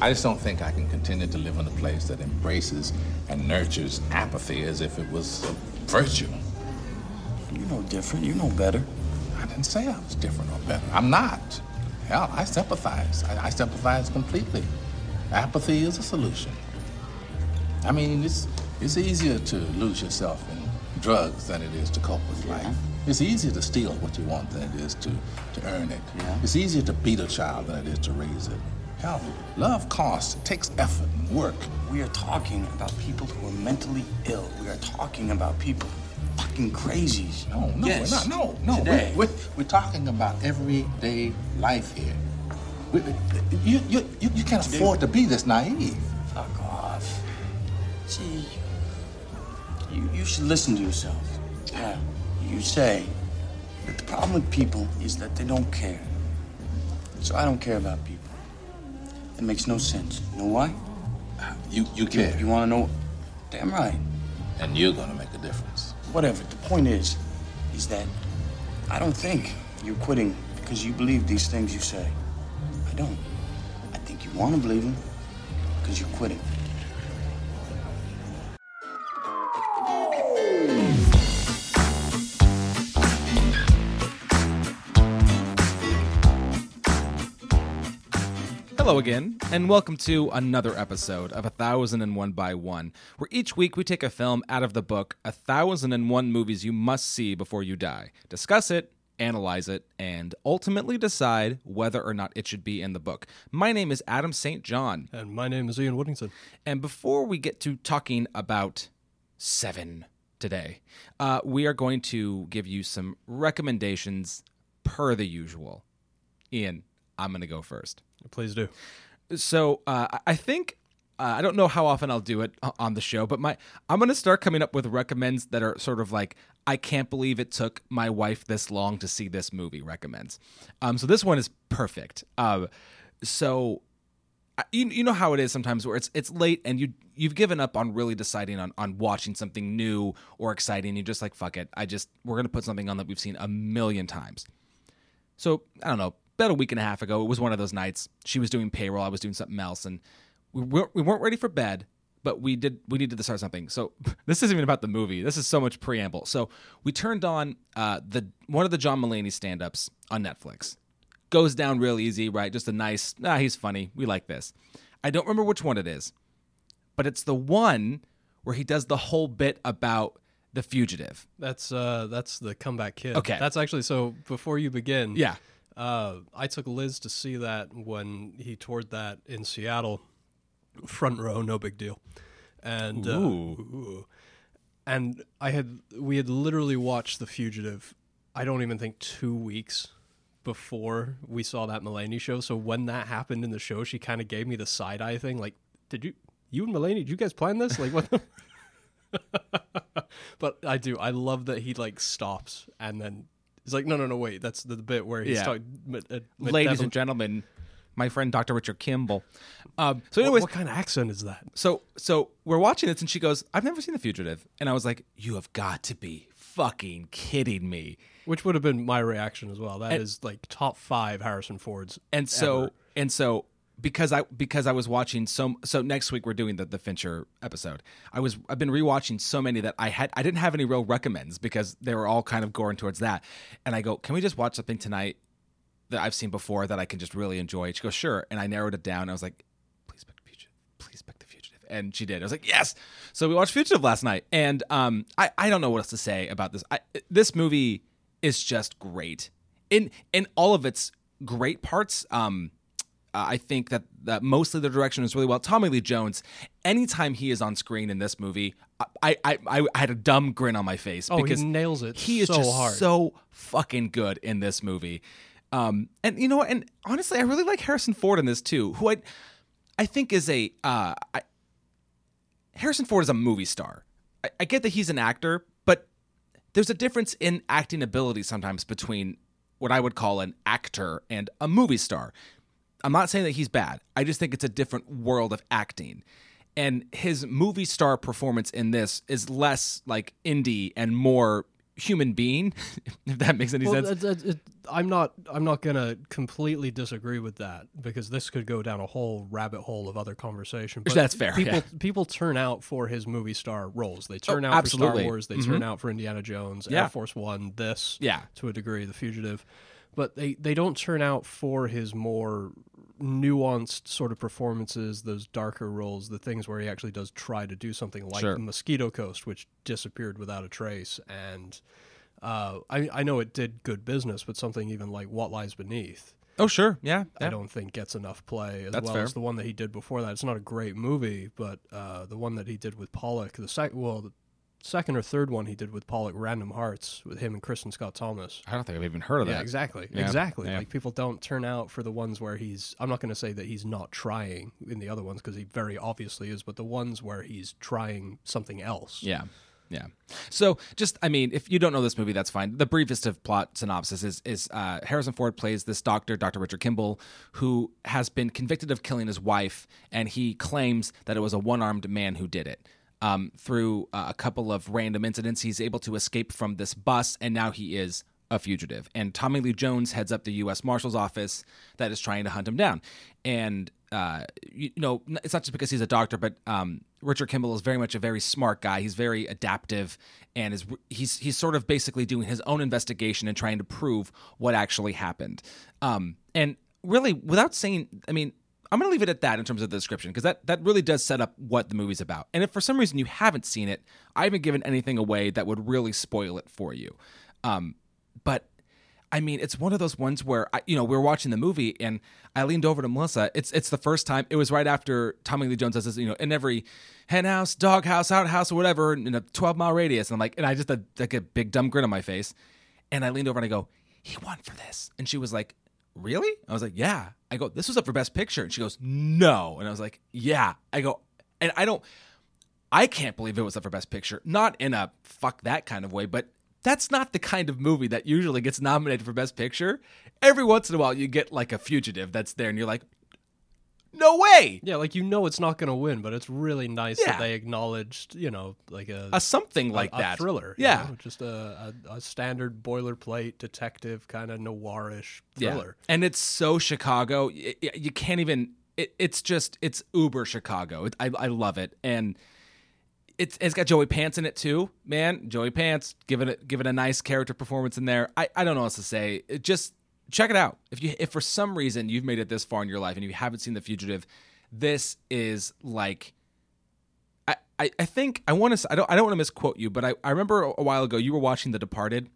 I just don't think I can continue to live in a place that embraces and nurtures apathy as if it was a virtue. You know different. You know better. I didn't say I was different or better. I'm not. Hell, I sympathize. I, I sympathize completely. Apathy is a solution. I mean, it's it's easier to lose yourself in drugs than it is to cope with Yeah. life. It's easier to steal what you want than it is to, to earn it. Yeah. It's easier to beat a child than it is to raise it. Hell, love costs. It takes effort and work. We are talking about people who are mentally ill. We are talking about people fucking crazies. No, no, yes. we're not. No, no. Today. We're, we're, we're talking about everyday life here. We, you, you, you, you can't afford to be this naive. Fuck off. See, you, you should listen to yourself. Yeah. You say that the problem with people is that they don't care. So I don't care about people. It makes no sense. You know why? You, you You, you want to know? Damn right. and you're gonna make a difference. Whatever. The point is, is that I don't think you're quitting because you believe these things you say. I don't. I think you want to believe them because you're quitting. Hello again, and welcome to another episode of A Thousand and One by One, where each week we take a film out of the book A Thousand and One Movies You Must See Before You Die, discuss it, analyze it, and ultimately decide whether or not it should be in the book. My name is Adam St. John, And my name is Ian Woodington. and before we get to talking about Seven today, uh, we are going to give you some recommendations per the usual. Ian, I'm going to go first. Please do. so uh, I- think uh, I don't know how often I'll do it on the show, but my I'm gonna start coming up with recommends that are sort of like I can't believe it took my wife this long to see this movie. Recommends. Um, so this one is perfect. Uh, so you, you know how it is sometimes where it's it's late and you you've given up on really deciding on on watching something new or exciting. You're just like fuck it. I just we're gonna put something on that we've seen a million times. So I don't know. About a week and a half ago, it was one of those nights. She was doing payroll. I was doing something else, and we weren't, we weren't ready for bed. But we did. We needed to start something. So this isn't even about the movie. This is so much preamble. So we turned on uh, the one of the John Mulaney stand-ups on Netflix. Goes down real easy, right? Just a nice. Ah, he's funny. We like this. I don't remember which one it is, but it's the one where he does the whole bit about the fugitive. That's uh that's the comeback kid. Okay. That's actually so before you begin. Yeah. Uh I took Liz to see that when he toured that in Seattle. Front row, no big deal. And uh, ooh. and I had we had literally watched The Fugitive I don't even think 2 weeks before we saw that Mulaney show. So when that happened in the show, she kind of gave me the side eye thing like, "Did you you and Mulaney, did you guys plan this? Like what?" but I do. I love that he like stops and then he's like, "No, no, no, wait. That's the bit where he's Yeah. talking." But, uh, but Ladies and gentlemen, my friend Dr. Richard Kimball. Um, so, what, anyways, what kind of accent is that? so so we're watching this, and she goes, "I've never seen The Fugitive," and I was like, "You have got to be fucking kidding me!" Which would have been my reaction as well. That is like top five Harrison Fords. And so and so because I because I was watching so so next week we're doing the the Fincher episode. I was I've been rewatching so many that I had I didn't have any real recommends because they were all kind of going towards that. And I go, "Can we just watch something tonight that I've seen before that I can just really enjoy?" She goes, "Sure." And I narrowed it down. I was like, "Please pick the fugitive. Please pick the fugitive." And she did. I was like, "Yes." So we watched Fugitive last night, and um, I I don't know what else to say about this. I, this movie is just great in in all of its great parts. Um, uh, I think that that mostly the direction is really well. Tommy Lee Jones, anytime he is on screen in this movie, I I, I, I had a dumb grin on my face Oh, he nails it He is so just hard. so fucking good in this movie. Um, and you know? And honestly, I really like Harrison Ford in this too, who I I think is a uh, I, Harrison Ford is a movie star. I, I get that he's an actor, but there's a difference in acting ability sometimes between what I would call an actor and a movie star. I'm not saying that he's bad. I just think it's a different world of acting. And his movie star performance in this is less like indie and more human being, if that makes any Well, sense. it- it- I'm not. I'm not gonna completely disagree with that because this could go down a whole rabbit hole of other conversation. But That's fair, People yeah. people turn out for his movie star roles. They oh, turn Oh, out for. Star Wars. They mm-hmm. turn out for Indiana Jones, Yeah. Air Force One. This, Yeah. to a degree, The Fugitive, but they they don't turn out for his more nuanced sort of performances, those darker roles, the things where he actually does try to do something like Sure. Mosquito Coast, which disappeared without a trace, and uh, I, I know it did good business, but something even like What Lies Beneath, oh, sure. Yeah. I don't think gets enough play as That's well fair. as the one that he did before that. It's not a great movie, but uh, the one that he did with Pollack, the sec- well, the second or third one he did with Pollack, Random Hearts, with him and Kristin Scott Thomas. I don't think I've even heard of Yeah, that. exactly, Yeah, exactly. yeah. Like people don't turn out for the ones where he's. I'm not going to say that he's not trying in the other ones because he very obviously is, but the ones where he's trying something else. Yeah. Yeah. So just I mean, if you don't know this movie, that's fine. The briefest of plot synopsis is is uh, Harrison Ford plays this doctor, Dr. Richard Kimball, who has been convicted of killing his wife, and he claims that it was a one armed man who did it. Um, through uh, a couple of random incidents, he's able to escape from this bus, and now he is a fugitive. And Tommy Lee Jones heads up the U.S. Marshal's office that is trying to hunt him down. And uh, you, you know, it's not just because he's a doctor, but um, Richard Kimball is very much a very smart guy. He's very adaptive, and is he's he's sort of basically doing his own investigation and trying to prove what actually happened. Um, and really, without saying, I mean. I'm going to leave it at that in terms of the description because that, that really does set up what the movie's about. And if for some reason you haven't seen it, I haven't given anything away that would really spoil it for you. Um, but I mean, it's one of those ones where I, you know we were watching the movie and I leaned over to Melissa. It's it's the first time. It was right after Tommy Lee Jones this, you know, in every hen house, dog house, outhouse, or whatever in a 12 mile radius. And I'm like, and I just had like a big dumb grin on my face, and I leaned over and I go, he won for this, and she was like, really? I was like, yeah. I go, this was up for best picture, and she goes, no, and I was like, yeah. I go, and I don't. I can't believe it was up for Best Picture. Not in a fuck that kind of way, but that's not the kind of movie that usually gets nominated for Best Picture. Every once in a while, you get like a fugitive that's there, and you're like, no way. Yeah, like you know it's not going to win, but it's really nice Yeah. that they acknowledged, you know, like a A something like a, that. thriller. you Yeah. know, just a, a, a standard boilerplate detective kind of noirish thriller. And it's so Chicago. Y- y- You can't even. It, it's just it's uber Chicago. It, I I love it, and it's it's got Joey Pants in it too. Man, Joey Pants giving it giving a nice character performance in there. I I don't know what else to say. It just check it out. If you if for some reason you've made it this far in your life and you haven't seen The Fugitive, this is like. I, I, I think I want to I don't I don't want to misquote you, but I, I remember a while ago you were watching The Departed,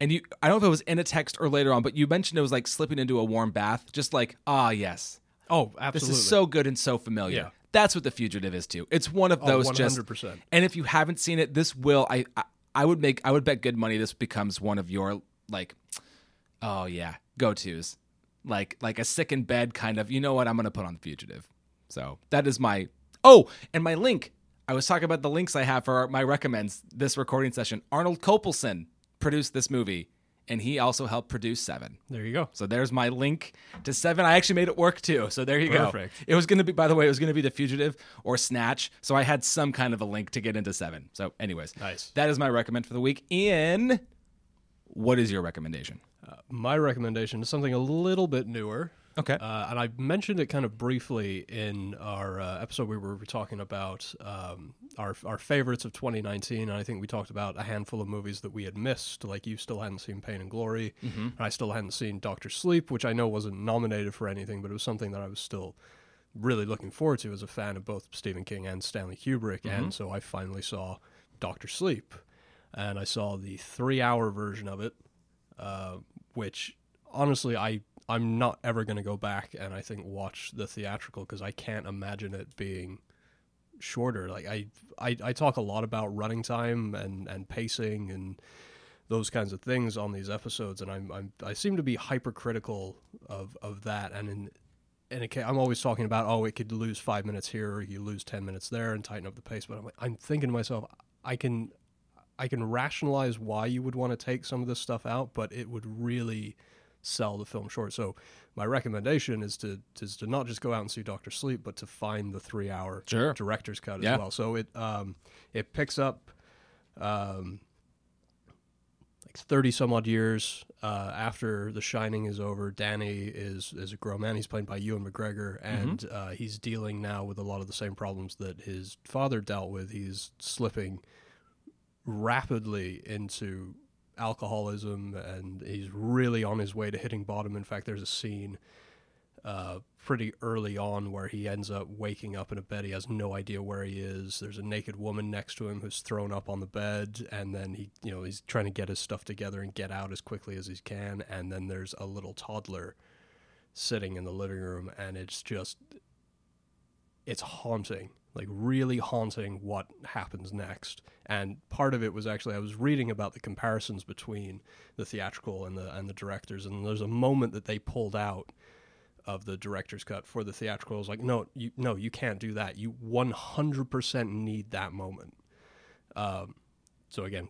and you I don't know if it was in a text or later on, but you mentioned it was like slipping into a warm bath, just like ah yes, Oh, absolutely. this is so good and so familiar. Yeah. That's what The Fugitive is too. It's one of Oh, those just 100%. And if you haven't seen it, this will I, I I would make I would bet good money this becomes one of your like oh yeah go tos like like a sick in bed kind of you know what I'm gonna put on The Fugitive. So that is my oh and my link. I was talking about the links I have for my recommends this recording session. Arnold Kopelson produced this movie, and he also helped produce Seven. there you go. So there's my link to Seven. I actually made it work too. So there you Perfect. go. It was going to be, by the way, it was going to be The Fugitive or Snatch. So I had some kind of a link to get into Seven. So, anyways, Nice. That is my recommend for the week. Ian, what is your recommendation? My recommendation is something a little bit newer. Okay. Uh, and I mentioned it kind of briefly in our uh, episode where we were talking about um, our our favorites of 2019, and I think we talked about a handful of movies that we had missed. Like you still hadn't seen Pain and Glory, and I still hadn't seen Doctor Sleep, which I know wasn't nominated for anything, but it was something that I was still really looking forward to as a fan of both Stephen King and Stanley Kubrick. And so I finally saw Doctor Sleep, and I saw the three-hour version of it, uh, which honestly I I'm not ever going to go back and I think watch the theatrical because I can't imagine it being shorter. Like I, I I talk a lot about running time and and pacing and those kinds of things on these episodes, and I'm, I'm I seem to be hypercritical of of that. And in and I'm always talking about oh it could lose five minutes here or you lose ten minutes there and tighten up the pace. But I'm like, I'm thinking to myself I can I can rationalize why you would want to take some of this stuff out, but it would really sell the film short. So my recommendation is to is to not just go out and see Doctor Sleep, but to find the three hour Sure. director's cut Yeah. as well. So it um it picks up um like 30 some odd years uh, after The Shining is over, Danny is is a grown man. He's played by Ewan McGregor, and uh, he's dealing now with a lot of the same problems that his father dealt with. He's slipping rapidly into alcoholism, and he's really on his way to hitting bottom. In fact, there's a scene uh, pretty early on where he ends up waking up in a bed. He has no idea where he is. There's a naked woman next to him who's thrown up on the bed, and then he, you know, he's trying to get his stuff together and get out as quickly as he can. And then there's a little toddler sitting in the living room, and it's just, it's haunting. Like really haunting what happens next, and part of it was actually I was reading about the comparisons between the theatrical and the and the directors, and there's a moment that they pulled out of the director's cut for the theatrical. I was like, no, you no, you can't do that. You 100% need that moment. Um, so again,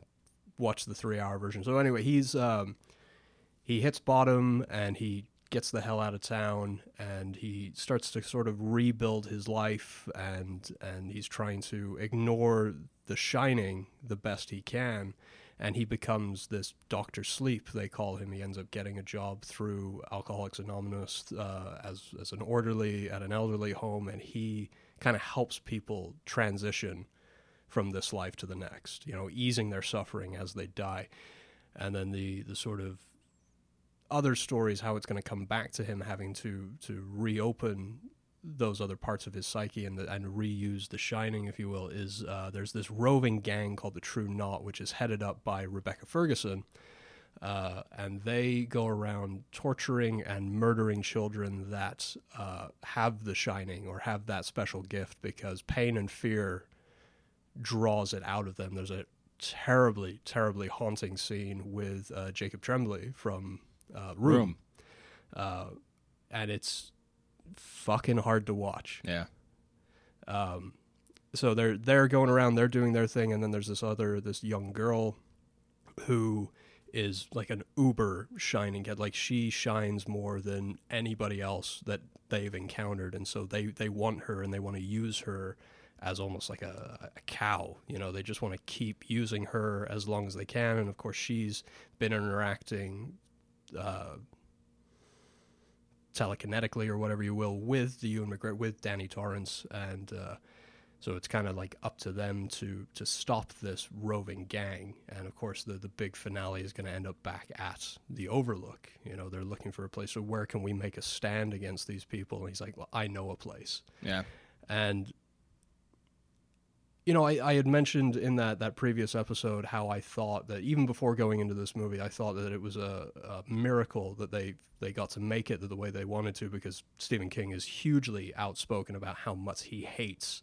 watch the three hour version. So anyway, he's um, he hits bottom and he gets the hell out of town and he starts to sort of rebuild his life and and he's trying to ignore the shining the best he can and he becomes this Doctor Sleep. They call him. He ends up getting a job through Alcoholics Anonymous uh, as as an orderly at an elderly home, and he kind of helps people transition from this life to the next. You know, easing their suffering as they die, and then the the sort of other stories how it's going to come back to him having to to reopen those other parts of his psyche and, the, and reuse the shining if you will is uh, there's this roving gang called the true knot which is headed up by rebecca ferguson uh, and they go around torturing and murdering children that uh, have the shining or have that special gift because pain and fear draws it out of them. There's a terribly terribly haunting scene with uh, jacob tremblay from uh, room, Room. Uh, and it's fucking hard to watch. Yeah. So they're they're going around, they're doing their thing, and then there's this other this young girl who is like an uber shining kid. Like she shines more than anybody else that they've encountered, and so they they want her and they want to use her as almost like a, a cow. You know, they just want to keep using her as long as they can, and of course she's been interacting uh, telekinetically or whatever you will with the Ewan McGregor with Danny Torrance, and uh, so it's kind of like up to them to to stop this roving gang. And of course, the the big finale is going to end up back at the Overlook. You know, they're looking for a place. So where can we make a stand against these people? And he's like, well, I know a place. Yeah. And you know, I, I had mentioned in that, that previous episode how I thought that even before going into this movie, I thought that it was a, a miracle that they they got to make it the way they wanted to because Stephen King is hugely outspoken about how much he hates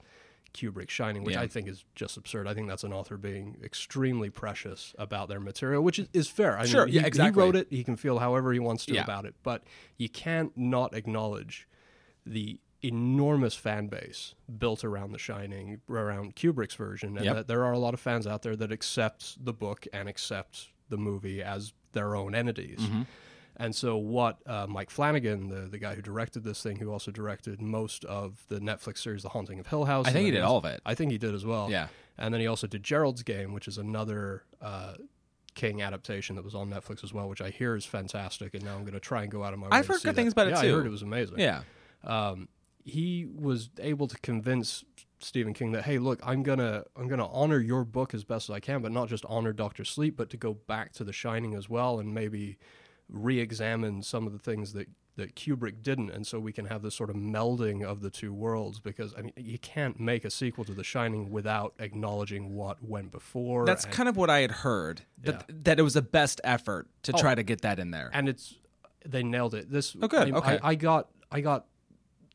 Kubrick Shining, which Yeah. I think is just absurd. I think that's an author being extremely precious about their material, which is, is fair. I Sure, mean, yeah, he, exactly. he wrote it; he can feel however he wants to Yeah. about it, but you can't not acknowledge the enormous fan base built around The Shining, around Kubrick's version, and Yep. that there are a lot of fans out there that accept the book and accept the movie as their own entities. Mm-hmm. And so, what uh, Mike Flanagan, the, the guy who directed this thing, who also directed most of the Netflix series The Haunting of Hill House, I think he did all of it. I think he did as well. Yeah. And then he also did Gerald's Game, which is another uh, King adaptation that was on Netflix as well, which I hear is fantastic. And now I'm going to try and go out of my way. I've heard good that. things about it, too. I heard it was amazing Yeah. He was able to convince Stephen King that hey, look, I'm gonna I'm gonna honor your book as best as I can, but not just honor Doctor Sleep, but to go back to The Shining as well and maybe re-examine some of the things that that Kubrick didn't, and so we can have this sort of melding of the two worlds. Because I mean, you can't make a sequel to The Shining without acknowledging what went before. That's and- kind of what I had heard that that it was a best effort to oh. try to get that in there. and it's they nailed it. This Oh, good. I, Okay. I, I got I got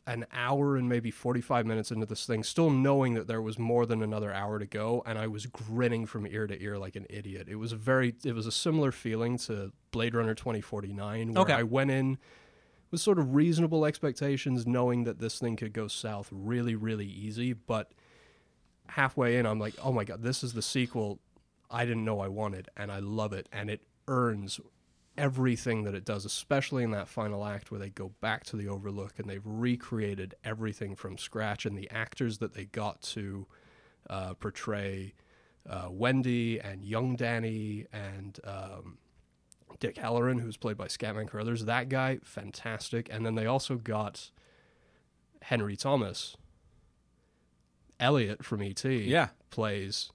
an hour and maybe forty five minutes into this thing, still knowing that there was more than another hour to go, and I was grinning from ear to ear like an idiot. It was a very it was a similar feeling to Blade Runner twenty forty nine, where Okay. I went in with sort of reasonable expectations, knowing that this thing could go south really really easy, but halfway in, I'm like, oh my god, this is the sequel I didn't know I wanted, and I love it, and it earns everything that it does, especially in that final act where they go back to the Overlook and they've recreated everything from scratch, and the actors that they got to uh, portray uh, Wendy and young Danny and um, Dick Hallorann, who's played by Scatman Crothers. That guy, fantastic. And then they also got Henry Thomas. Elliot from ET Yeah. plays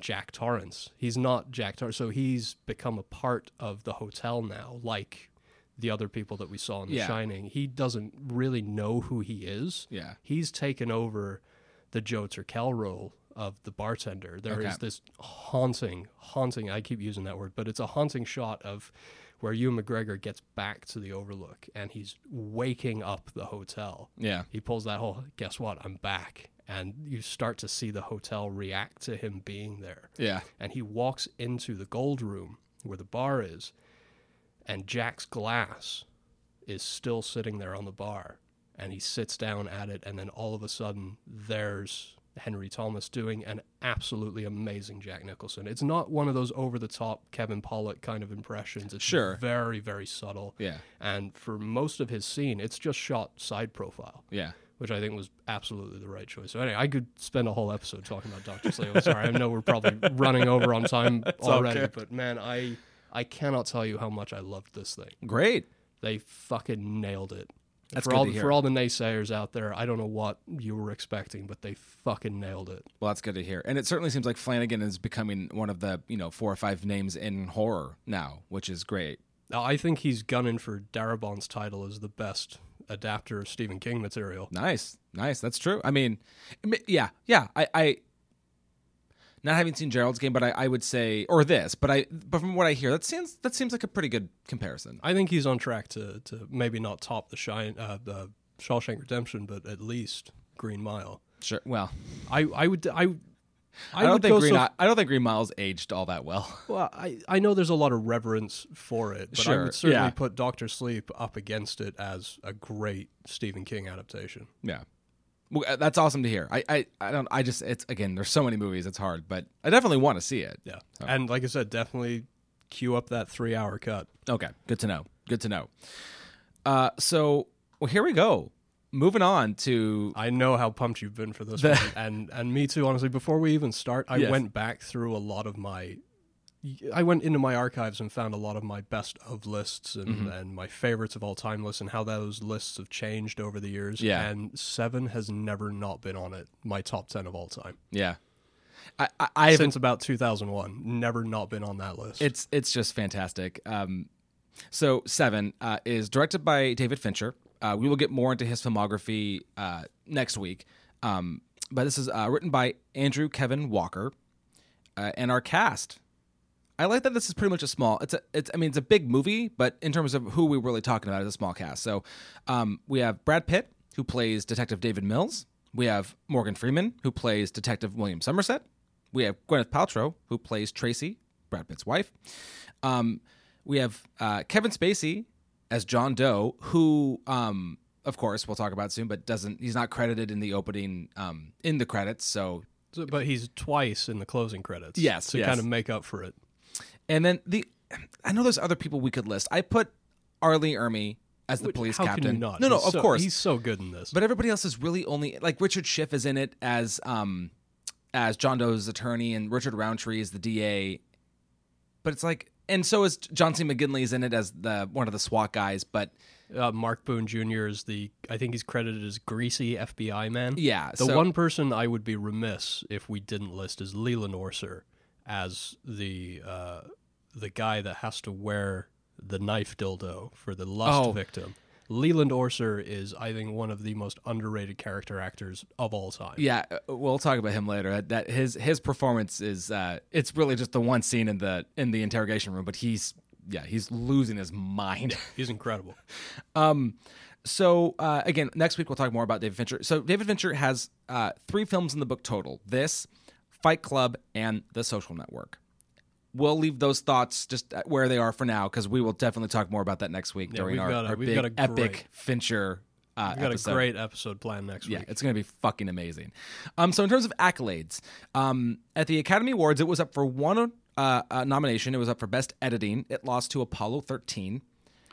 Jack Torrance. He's not Jack Torrance, so he's become a part of the hotel now, like the other people that we saw in The Yeah. Shining. He doesn't really know who he is. Yeah. He's taken over the Joe Turkel role of the bartender. There is Okay. this haunting, haunting, I keep using that word, but it's a haunting shot of where Ewan McGregor gets back to the overlook and he's waking up the hotel. Yeah. He pulls that whole, guess what, I'm back. And you start to see the hotel react to him being there. Yeah. And he walks into the gold room where the bar is, and Jack's glass is still sitting there on the bar. And he sits down at it, and then all of a sudden, there's Henry Thomas doing an absolutely amazing Jack Nicholson. It's not one of those over the top Kevin Pollak kind of impressions. It's Sure. very, very subtle. Yeah. And for most of his scene, it's just shot side profile Yeah. Which I think was absolutely the right choice. So anyway, I could spend a whole episode talking about Doctor Sleep. I'm sorry, I know we're probably running over on time already, okay. but man, I I cannot tell you how much I loved this thing. Great. They fucking nailed it. That's for all to hear. for all the naysayers out there. I don't know what you were expecting, but they fucking nailed it. Well, that's good to hear. And it certainly seems like Flanagan is becoming one of the, you know, four or five names in horror now, which is great. I think he's gunning for Darabont's title as the best adapter of Stephen King material. Nice. Nice. That's true. I mean, yeah. Yeah. I, I not having seen Gerald's game, but I, I would say or this, but I but from what I hear, that seems that seems like a pretty good comparison. I think he's on track to to maybe not top the shine uh, the Shawshank Redemption, but at least Green Mile. Sure. Well, I I would I I, don't think Green so- I, I don't think Green Miles aged all that well. well, I, I know there's a lot of reverence for it, but I would certainly yeah. put Doctor Sleep up against it as a great Stephen King adaptation. Yeah. Well, uh, that's awesome to hear. I, I, I don't. I just. It's again. There's so many movies. It's hard, but I definitely want to see it. Yeah, and like I said, definitely queue up that three hour cut. Okay, good to know. Good to know. Uh, so well, here we go. Moving on to I know how pumped you've been for this one, and and me too. Honestly, before we even start, I Yes. went back through a lot of my. I went into my archives and found a lot of my best of lists and, Mm-hmm. and my favorites of all time lists and how those lists have changed over the years. Yeah. And Seven has never not been on it. My top ten of all time yeah. I, I, I since about 2001. Never not been on that list. It's it's just fantastic. Um, so Seven uh, is directed by David Fincher. Uh, we will get more into his filmography uh, next week. Um, but this is uh, written by Andrew Kevin Walker, uh, and our cast. I like that this is pretty much a small. It's a. It's. I mean, it's a big movie, but in terms of who we're really talking about, it's a small cast. So, um, we have Brad Pitt who plays Detective David Mills. We have Morgan Freeman who plays Detective William Somerset. We have Gwyneth Paltrow who plays Tracy, Brad Pitt's wife. Um, we have uh, Kevin Spacey as John Doe, who, um, of course, we'll talk about soon, but doesn't. He's not credited in the opening um, in the credits. So, So- but he's twice in the closing credits. Yes, to yes. kind of make up for it. and then the, I know there's other people we could list. I put R. Lee Ermey as the Which- police captain. Can you not? No, no, He's of so- course. he's so good in this. But everybody else is really only like Richard Schiff is in it as um as John Doe's attorney and Richard Roundtree is the DA. But it's like and so is John C. McGinley is in it as the one of the SWAT guys, but uh, Mark Boone Jr. is the I think he's credited as greasy FBI man. Yeah, the so- one person I would be remiss if we didn't list is Leland Orser as the uh, the guy that has to wear the knife dildo for the lust Oh. victim. Leland Orser is, I think, one of the most underrated character actors of all time. yeah, uh, we'll talk about him later. That his his performance is uh it's really just the one scene in the in the interrogation room, but he's yeah, he's losing his mind. He's incredible. um, So uh, again, next week we'll talk more about David Fincher. So David Fincher has uh, three films in the book total: this, Fight Club, and The Social Network. We'll leave those thoughts just where they are for now because we will definitely talk more about that next week during we've our, a- our we've big got a epic great- Fincher uh, We got episode. a great episode planned next week. Yeah, it's going to be fucking amazing. Um, so in terms of accolades, um, at the Academy Awards, it was up for one uh, uh, nomination. It was up for Best Editing. It lost to Apollo 13.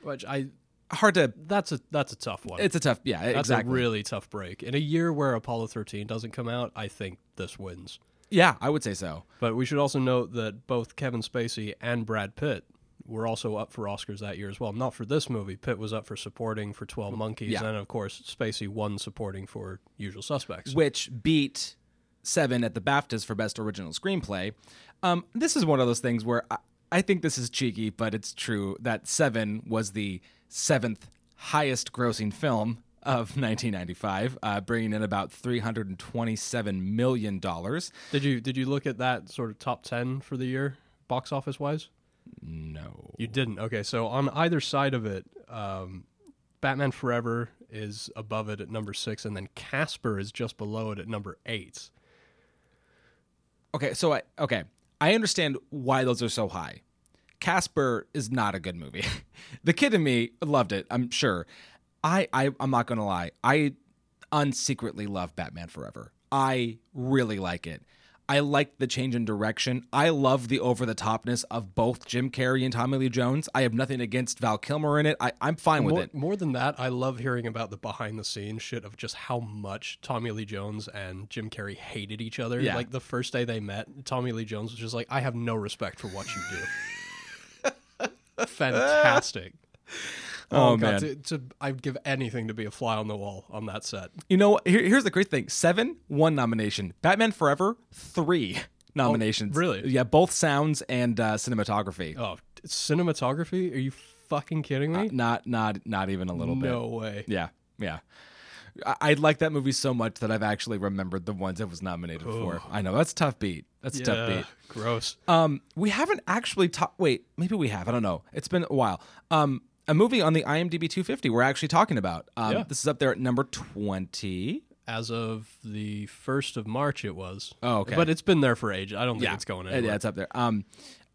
Which I Hard to. that's a that's a tough one. It's a tough. Yeah, That's exactly. a really tough break. In a year where Apollo 13 doesn't come out, I think this wins. Yeah, I would say so. But we should also note that both Kevin Spacey and Brad Pitt were also up for Oscars that year as well. Not for this movie. Pitt was up for supporting for 12 Monkeys. Yeah. And of course, Spacey won supporting for Usual Suspects. which beat Seven at the BAFTAs for Best Original Screenplay. Um, this is one of those things where I, I think this is cheeky, but it's true that Seven was the seventh highest grossing film of 1995, uh, bringing in about 327 million dollars. Did you did you look at that sort of top 10 for the year, box office wise? No, You didn't. Okay, so on either side of it, um, Batman Forever is above it at number six, and then Casper is just below it at number eight. Okay, so I okay, I understand why those are so high. Casper is not a good movie. the kid in me loved it, I'm sure. I, I I'm not gonna lie. I unsecretly love Batman Forever. I really like it. I like the change in direction. I love the over the topness of both Jim Carrey and Tommy Lee Jones. I have nothing against Val Kilmer in it. I, I'm fine with it. more than that, I love hearing about the behind the scenes shit of just how much Tommy Lee Jones and Jim Carrey hated each other. Yeah. Like the first day they met, Tommy Lee Jones was just like, I have no respect for what you do. Fantastic. Oh, God, man. To, to, I'd give anything to be a fly on the wall on that set. You know. Here, here's the great thing: seven, one nomination. Batman Forever, three nominations. really? Yeah, both sounds and uh, cinematography. Oh, cinematography? Are you fucking kidding me? Not, not, not even a little bit. no way. Yeah, yeah. I, I like that movie so much that I've actually remembered the ones it was nominated for. I know that's a tough beat. That's a tough beat. gross. Um, we haven't actually talked. Wait, maybe we have. I don't know. It's been a while. Um, a movie on the IMDb 250 we're actually talking about. Um, Yeah. this is up there at number 20. As of the first of March, it was. Oh, okay. But it's been there for ages. I don't think it's going anywhere. Yeah, it's up there. Um,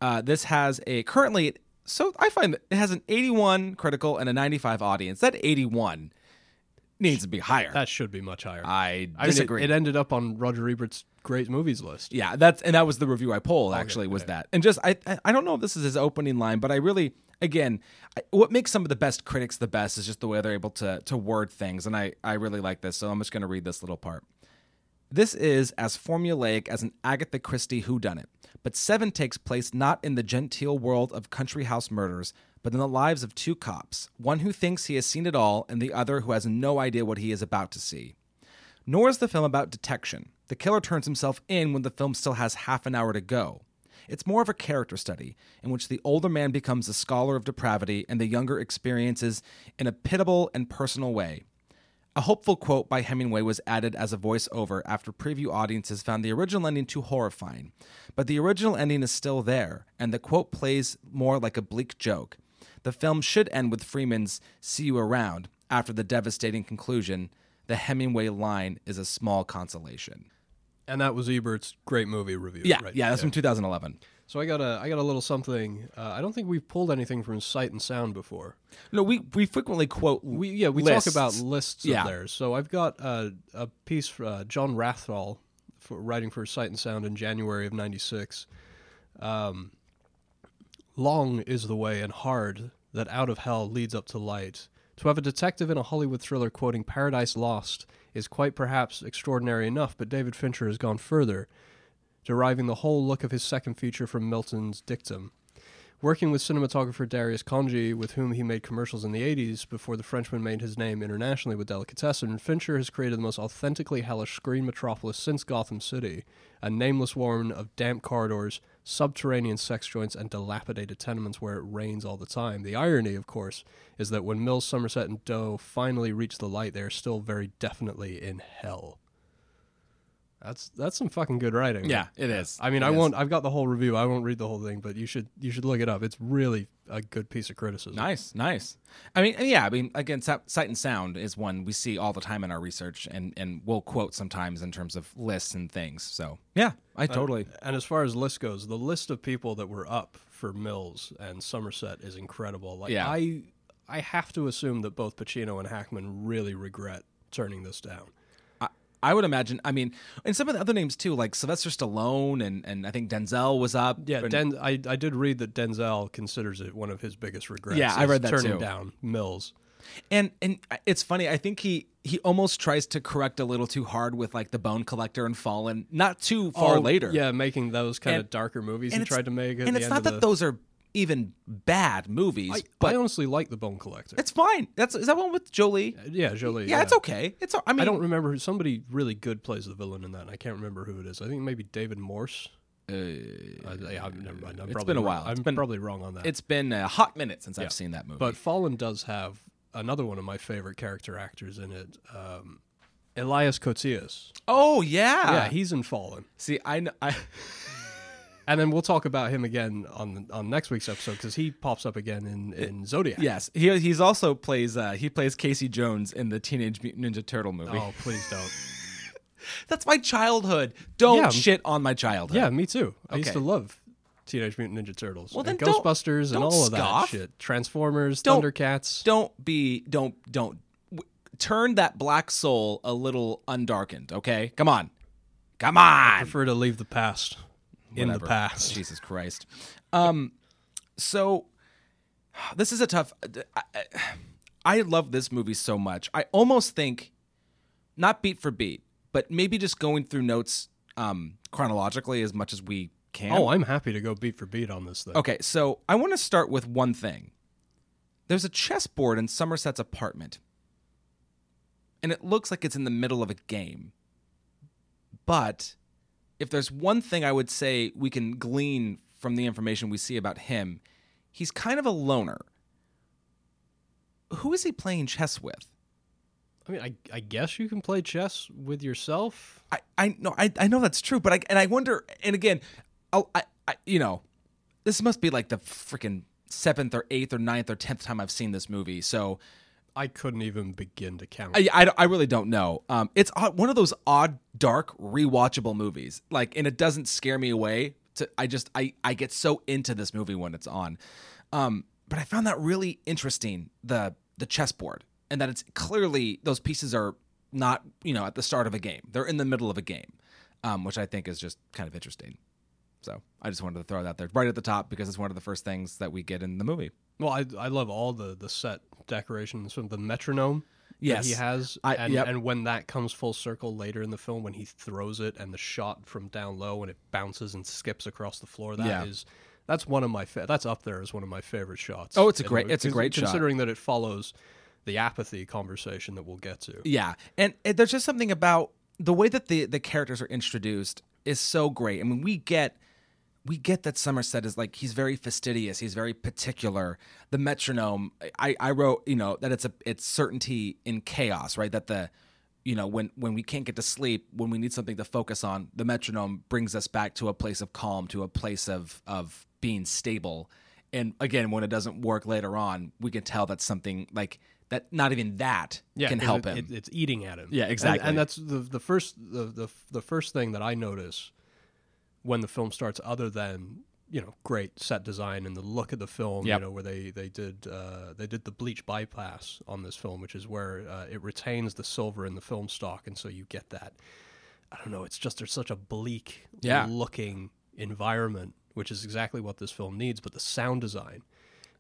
uh, this has a currently. So I find that it has an 81 critical and a 95 audience. That 81 needs to be higher. That should be much higher. I I mean, it- disagree. it, ended up on Roger Ebert's great movies list. yeah, that's and that was the review I pulled. Actually, was okay. that and just I- I don't know if this is his opening line, but I really again what makes some of the best critics the best is just the way they're able to to word things, and I I really like this. So I'm just going to read this little part. This is as formulaic as an Agatha Christie whodunit, but Seven takes place not in the genteel world of country house murders, but in the lives of two cops, one who thinks he has seen it all and the other who has no idea what he is about to see. Nor is the film about detection. The killer turns himself in when the film still has half an hour to go. It's more of a character study in which the older man becomes a scholar of depravity and the younger experiences in a pitiable and personal way. A hopeful quote by Hemingway was added as a voiceover after preview audiences found the original ending too horrifying. But the original ending is still there, and the quote plays more like a bleak joke. The film should end with Freeman's See You Around after the devastating conclusion. The Hemingway line is a small consolation. And that was Ebert's great movie review. Yeah, right? yeah, that's from 2011. So I got a I got a little something. Uh, I don't think we've pulled anything from Sight and Sound before. No, we we frequently quote We yeah we lists. talk about lists Yeah. of theirs. So I've got a a piece for uh, John Wrathall for writing for Sight and Sound in January of '96. Um, Long is the way and hard that out of hell leads up to light. To have a detective in a Hollywood thriller quoting Paradise Lost is quite perhaps extraordinary enough, but David Fincher has gone further, deriving the whole look of his second feature from Milton's dictum. Working with cinematographer Darius Khondji, with whom he made commercials in the 80s before the Frenchman made his name internationally with Delicatessen, Fincher has created the most authentically hellish screen metropolis since Gotham City, a nameless warren of damp corridors, subterranean sex joints, and dilapidated tenements where it rains all the time. The irony, of course, is that when Mills, Somerset, and Doe finally reach the light, they are still very definitely in hell. That's that's some fucking good writing. Yeah, it is. I mean, It I is. won't. I've got the whole review. I won't read the whole thing, but you should you should look it up. It's really a good piece of criticism. Nice, nice. I mean, yeah, I mean, again, sight and sound is one we see all the time in our research, and and we'll quote sometimes in terms of lists and things. So yeah, I uh, totally. And as far as list goes, the list of people that were up for Mills and Somerset is incredible. Like Yeah. I I have to assume that both Pacino and Hackman really regret turning this down. I, would imagine. I mean, and some of the other names too, like Sylvester Stallone, and and I think Denzel was up. Yeah, and- Den, I I did read that Denzel considers it one of his biggest regrets. Yeah, I read that turning too. down Mills. And and it's funny. I think he he almost tries to correct a little too hard with like the Bone Collector and Fallen. Not too far Oh, later. Yeah, making those kind And- of darker movies he tried to make. And it's not that the, those are even bad movies, I, but I honestly like the Bone Collector. it's fine. That's is that one with Jolie? yeah, Jolie. yeah, it's okay. It's I mean I don't remember who somebody really good plays the villain in that. And I can't remember who it is. I think maybe David Morse. Uh, yeah, I'm, never mind. I'm It's been a while. It's I'm been- probably wrong on that. It's been a hot minute since Yeah. I've seen that movie. But Fallen does have another one of my favorite character actors in it, um, Elias Koteas. oh yeah, yeah, he's in Fallen. see, I I And then we'll talk about him again on on next week's episode because he pops up again in, in Zodiac. yes, he he's also plays uh, he plays Casey Jones in the Teenage Mutant Ninja Turtle movie. Oh, please don't. That's my childhood. Don't Yeah. shit on my childhood. yeah, me too. I used to love Teenage Mutant Ninja Turtles. Well, and then don't- Ghostbusters and don't all of that shit. Transformers, Don't- Thundercats. Don't be don't don't w- turn that black soul a little undarkened. Okay, come on, come on. I prefer to leave the past in the past. Jesus Christ. Um, so this is a tough. I, I, I love this movie so much. I almost think, not beat for beat, but maybe just going through notes um, chronologically as much as we can. Oh, I'm happy to go beat for beat on this thing. Okay, so I want to start with one thing. There's a chessboard in Somerset's apartment, and it looks like it's in the middle of a game. But if there's one thing I would say we can glean from the information we see about him, he's kind of a loner. Who is he playing chess with? I mean, I, I guess you can play chess with yourself. I I know I, I know that's true, but I and I wonder and again, I'll, I I you know, this must be like the freaking seventh or eighth or ninth or tenth time I've seen this movie, so I couldn't even begin to count. I I, I really don't know. Um, it's odd, one of those odd, dark, rewatchable movies. Like, and it doesn't scare me away. To I just I I get so into this movie when it's on. Um, but I found that really interesting the the chessboard and that it's clearly those pieces are not you know at the start of a game. They're in the middle of a game, um, which I think is just kind of interesting. So I just wanted to throw that there right at the top because it's one of the first things that we get in the movie. well, I I love all the the set decorations from the metronome. Yes. that he has, I- and yep. and when that comes full circle later in the film, when he throws it and the shot from down low and it bounces and skips across the floor, that is Yeah. that's one of my fa- that's up there as one of my favorite shots. Oh, it's a great- it's a great shot. considering that it follows the apathy conversation that we'll get to. Yeah, and, and there's just something about the way that the the characters are introduced is so great. I mean, we get we get that Somerset is like he's very fastidious, he's very particular. The metronome, I I wrote you know that it's a it's certainty in chaos, right? That the you know when when we can't get to sleep, when we need something to focus on, the metronome brings us back to a place of calm, to a place of of being stable. And again, when it doesn't work later on, we can tell that something like that. Not even that can help it- him. it- it's eating at him. Yeah, And- exactly. And, that's the the first the, the the first thing that I notice when the film starts, other than you know great set design and the look of the film. Yep. You know where they they did uh, they did the bleach bypass on this film, which is where uh, it retains the silver in the film stock, and so you get that. I don't know. It's just there's such a bleak Yeah. looking environment, which is exactly what this film needs. But the sound design,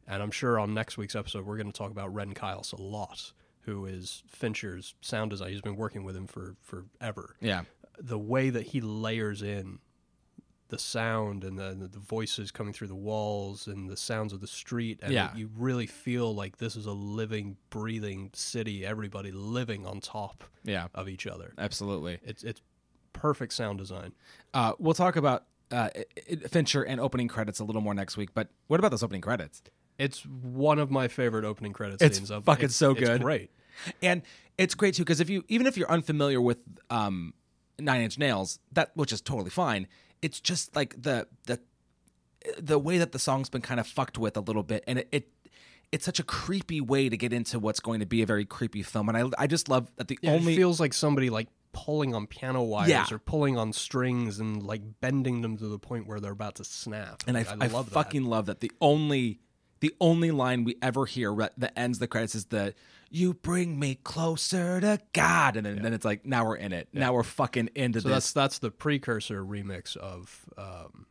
and I'm sure on next week's episode we're going to talk about Ren Klyce a lot, who is Fincher's sound design. He's been working with him for forever. yeah. The way that he layers in the sound and the, the voices coming through the walls and the sounds of the street, and Yeah. you really feel like this is a living, breathing city. Everybody living on top Yeah, of each other. absolutely. It's it's perfect sound design. Uh, we'll talk about uh, Fincher and opening credits a little more next week. But what about those opening credits? It's one of my favorite opening credits It's scenes. of- fucking it's- so it's good. great. And it's great too because if you even if you're unfamiliar with um, Nine Inch Nails, that which is totally fine. It's just like the the the way that the song's been kind of fucked with a little bit, and it. it it's such a creepy way to get into what's going to be a very creepy film, and I, I just love that the Yeah, only it feels like somebody like pulling on piano wires Yeah. or pulling on strings and like bending them to the point where they're about to snap. And I, Like, I, love that. fucking love that the only the only line we ever hear that ends the credits is the "You bring me closer to God," and then, then it's like now we're in it. Now we're fucking into So this. that's that's the precursor remix of um,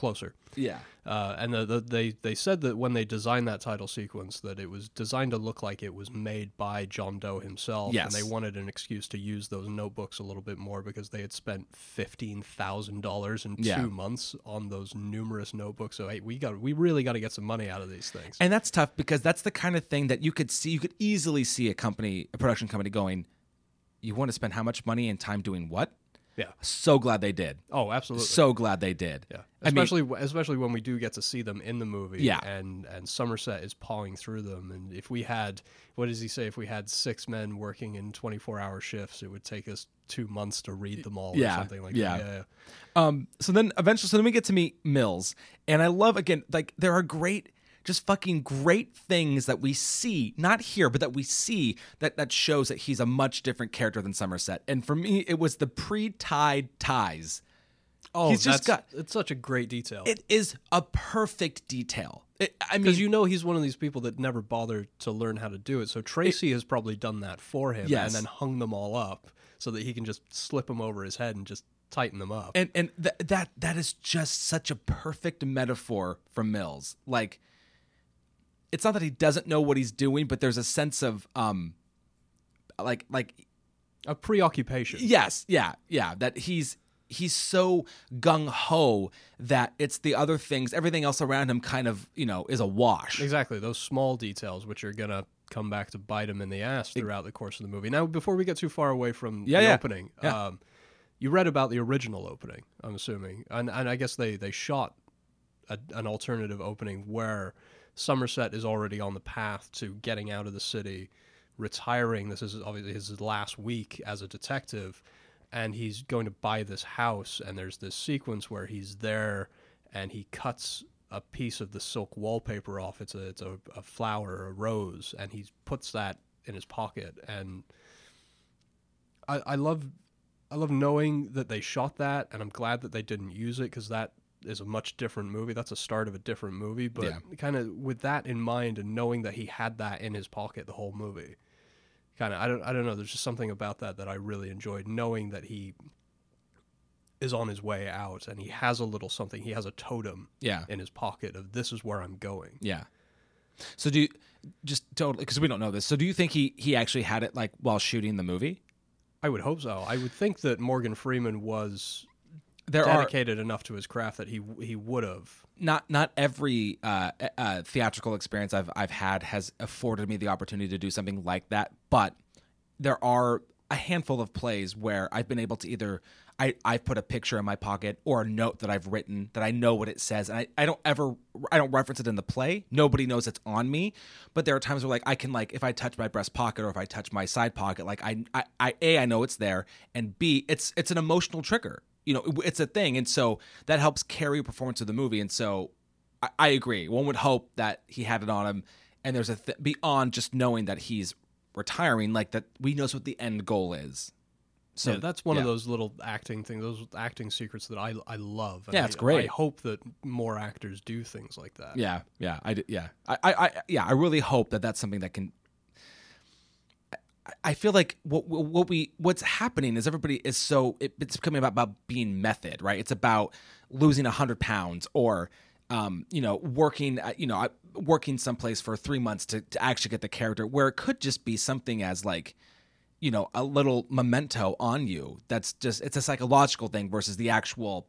closer. Yeah. Uh, and the, the, they they said that when they designed that title sequence, that it was designed to look like it was made by John Doe himself, Yes. and they wanted an excuse to use those notebooks a little bit more because they had spent fifteen thousand dollars in Yeah. two months on those numerous notebooks. So hey, we got we really got to get some money out of these things. And that's tough because that's the kind of thing that you could see, you could easily see a company, a production company going, you want to spend how much money and time doing what? Yeah. So glad they did. Oh, absolutely. So glad they did. Yeah, I mean, especially especially when we do get to see them in the movie. Yeah. and and Somerset is pawing through them. And if we had, what does he say? If we had six men working in twenty four hour shifts, it would take us two months to read them all, Yeah, or something like yeah. that. Yeah, yeah. Um, so then eventually, so then we get to meet Mills, and I love again, like there are great, just fucking great things that we see, not here, but that we see that that shows that he's a much different character than Somerset. And for me, it was the pre-tied ties. Oh, He's just that's- It's such a great detail. It is a perfect detail. It, I mean, because you know he's one of these people that never bothered to learn how to do it. So Tracy has probably done that for him, Yes. and then hung them all up so that he can just slip them over his head and just tighten them up. and and th- that that is just such a perfect metaphor for Mills. Like, it's not that he doesn't know what he's doing, but there's a sense of um, like like a preoccupation. Yes, yeah, yeah. That he's he's so gung ho that it's the other things, everything else around him, kind of you know is a wash. Exactly, those small details which are gonna come back to bite him in the ass throughout the course of the movie. Now, before we get too far away from Yeah, the yeah. opening, Yeah. um, you read about the original opening. I'm assuming, and and I guess they they shot a, an alternative opening where Somerset is already on the path to getting out of the city, retiring. This is obviously his last week as a detective, and he's going to buy this house. And there's this sequence where he's there, and he cuts a piece of the silk wallpaper off. It's a it's a, a flower, a rose, and he puts that in his pocket. And I, I love I love knowing that they shot that, and I'm glad that they didn't use it because that is a much different movie. That's a start of a different movie. But Yeah. kind of with that in mind, and knowing that he had that in his pocket the whole movie, kind of I don't I don't know. There's just something about that that I really enjoyed, knowing that he is on his way out and he has a little something. He has a totem Yeah, in his pocket of this is where I'm going. yeah. So do you just totally because we don't know this. So do you think he he actually had it like while shooting the movie? I would hope so. I would think that Morgan Freeman was There are dedicated enough to his craft that he he would have. not not every uh, uh, theatrical experience I've I've had has afforded me the opportunity to do something like that. But there are a handful of plays where I've been able to either I I've put a picture in my pocket or a note that I've written that I know what it says, and I, I don't ever I don't reference it in the play. Nobody knows it's on me. But there are times where like I can like if I touch my breast pocket or if I touch my side pocket, like I I, I a I know it's there, and b it's it's an emotional trigger you know it's a thing and so that helps carry a performance of the movie and so i, I agree one would hope that he had it on him and there's a th- beyond just knowing that he's retiring like that we knows what the end goal is so So that's one of those little acting things, those acting secrets that I I love. and Yeah, I- it's great. I hope that more actors do things like that. yeah yeah i yeah I, I i yeah i really hope that that's something that can I- feel like what what we what's happening is everybody is so it, it's becoming about, about being method, right? It's about losing hundred pounds or um, you know working you know working someplace for three months to, to actually get the character. Where it could just be something as like you know a little memento on you. That's just it's a psychological thing versus the actual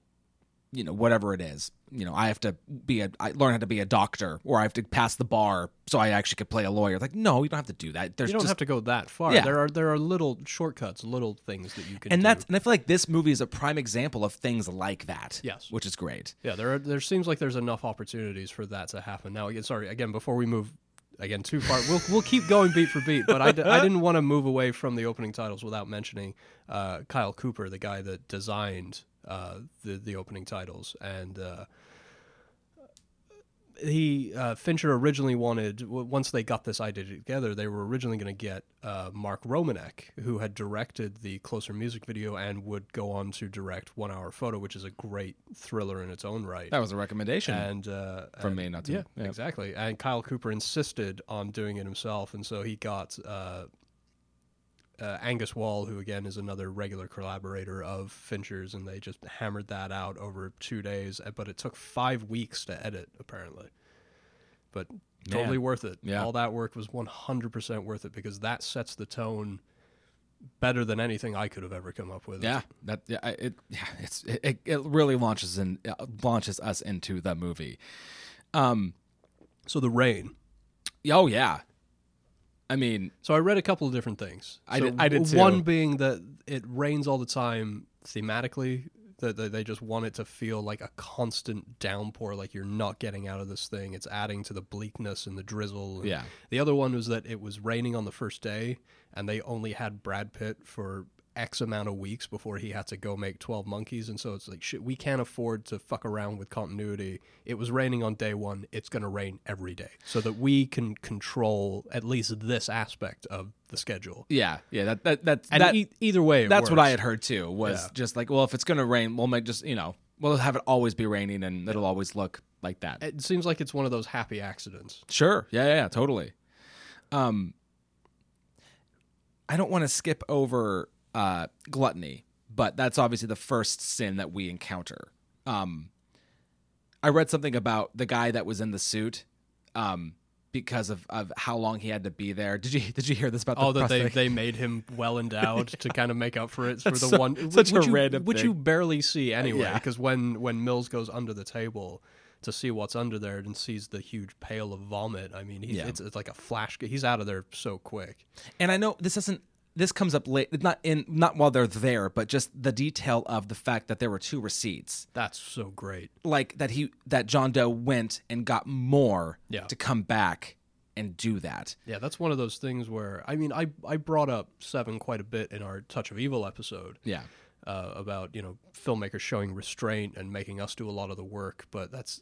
you know whatever it is you know i have to be a i learn how to be a doctor or i have to pass the bar so i actually could play a lawyer like no you don't have to do that there's You don't just have to go that far. Yeah. There are there are little shortcuts, little things that you can and do. that's and i feel like this movie is a prime example of things like that Yes. which is great Yeah, there are, there seems like there's enough opportunities for that to happen. Now, again, sorry, again, before we move again too far, we'll we'll keep going beat for beat. But I, d- I didn't want to move away from the opening titles without mentioning uh, Kyle Cooper, the guy that designed uh, the the opening titles, and uh, he uh, Fincher originally wanted w- once they got this idea together, they were originally going to get uh, Mark Romanek, who had directed the Closer music video and would go on to direct One Hour Photo, which is a great thriller in its own right. that was a recommendation and uh, From and- me, not to- yeah, yeah. exactly. And Kyle Cooper insisted on doing it himself, and so he got uh, Angus Wall, who again is another regular collaborator of Fincher's, and they just hammered that out over two days. uh, But it took five weeks to edit, apparently. But totally Man. worth it. Yeah. All that work was 100% worth it because that sets the tone better than anything I could have ever come up with. Yeah, that yeah, it yeah, it's it, it really launches in uh, launches us into the movie. Um, So the rain. oh yeah, I mean, So I read a couple of different things. I So did- I did too. One being that it rains all the time thematically. That they just want it to feel like a constant downpour, like you're not getting out of this thing. It's adding to the bleakness and the drizzle. And Yeah. The other one was that it was raining on the first day, and they only had Brad Pitt for X amount of weeks before he had to go make Twelve Monkeys, and so it's like shit. We can't afford to fuck around with continuity. It was raining on day one. It's gonna rain every day, so that we can control at least this aspect of the schedule. yeah, yeah. That that that, And that e- either way, that's what. I had heard too. Was Yeah. just like, well, if it's gonna rain, we'll make just you know we'll have it always be raining, and it'll always look like that. It seems like it's one of those happy accidents. Sure. Yeah, yeah, yeah, totally. Um I don't want to skip over uh gluttony, but that's obviously the first sin that we encounter. Um I read something about the guy that was in the suit um because of, of how long he had to be there. Did you did you hear this about the Oh, that they, they made him well endowed to kind of make up for it for That's the so- one such a which you, random which thing. you barely see anyway. Yeah. Because when when Mills goes under the table to see what's under there and sees the huge pail of vomit, I mean, Yeah. it's, it's like a flash. He's out of there so quick. and I know this doesn't this comes up late not in not while they're there, but just the detail of the fact that there were two receipts. That's so great. like that he that John Doe went and got more Yeah. to come back and do that. Yeah, that's one of those things where I mean, I I brought up Seven quite a bit in our Touch of Evil episode. Yeah. uh, about you know filmmakers showing restraint and making us do a lot of the work. But that's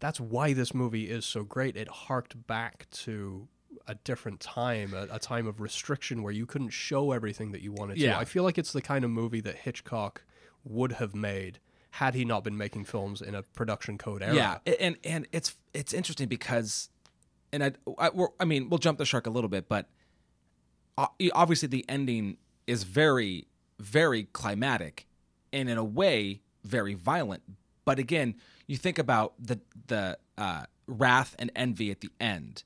that's why this movie is so great. It harked back to a different time, a, a time of restriction where you couldn't show everything that you wanted Yeah. to. I feel like it's the kind of movie that Hitchcock would have made had he not been making films in a production code era. Yeah, and and it's it's interesting because, and I I, we're, I mean we'll jump the shark a little bit, but obviously the ending is very very climatic, and in a way very violent. But again, you think about the the uh, wrath and envy at the end.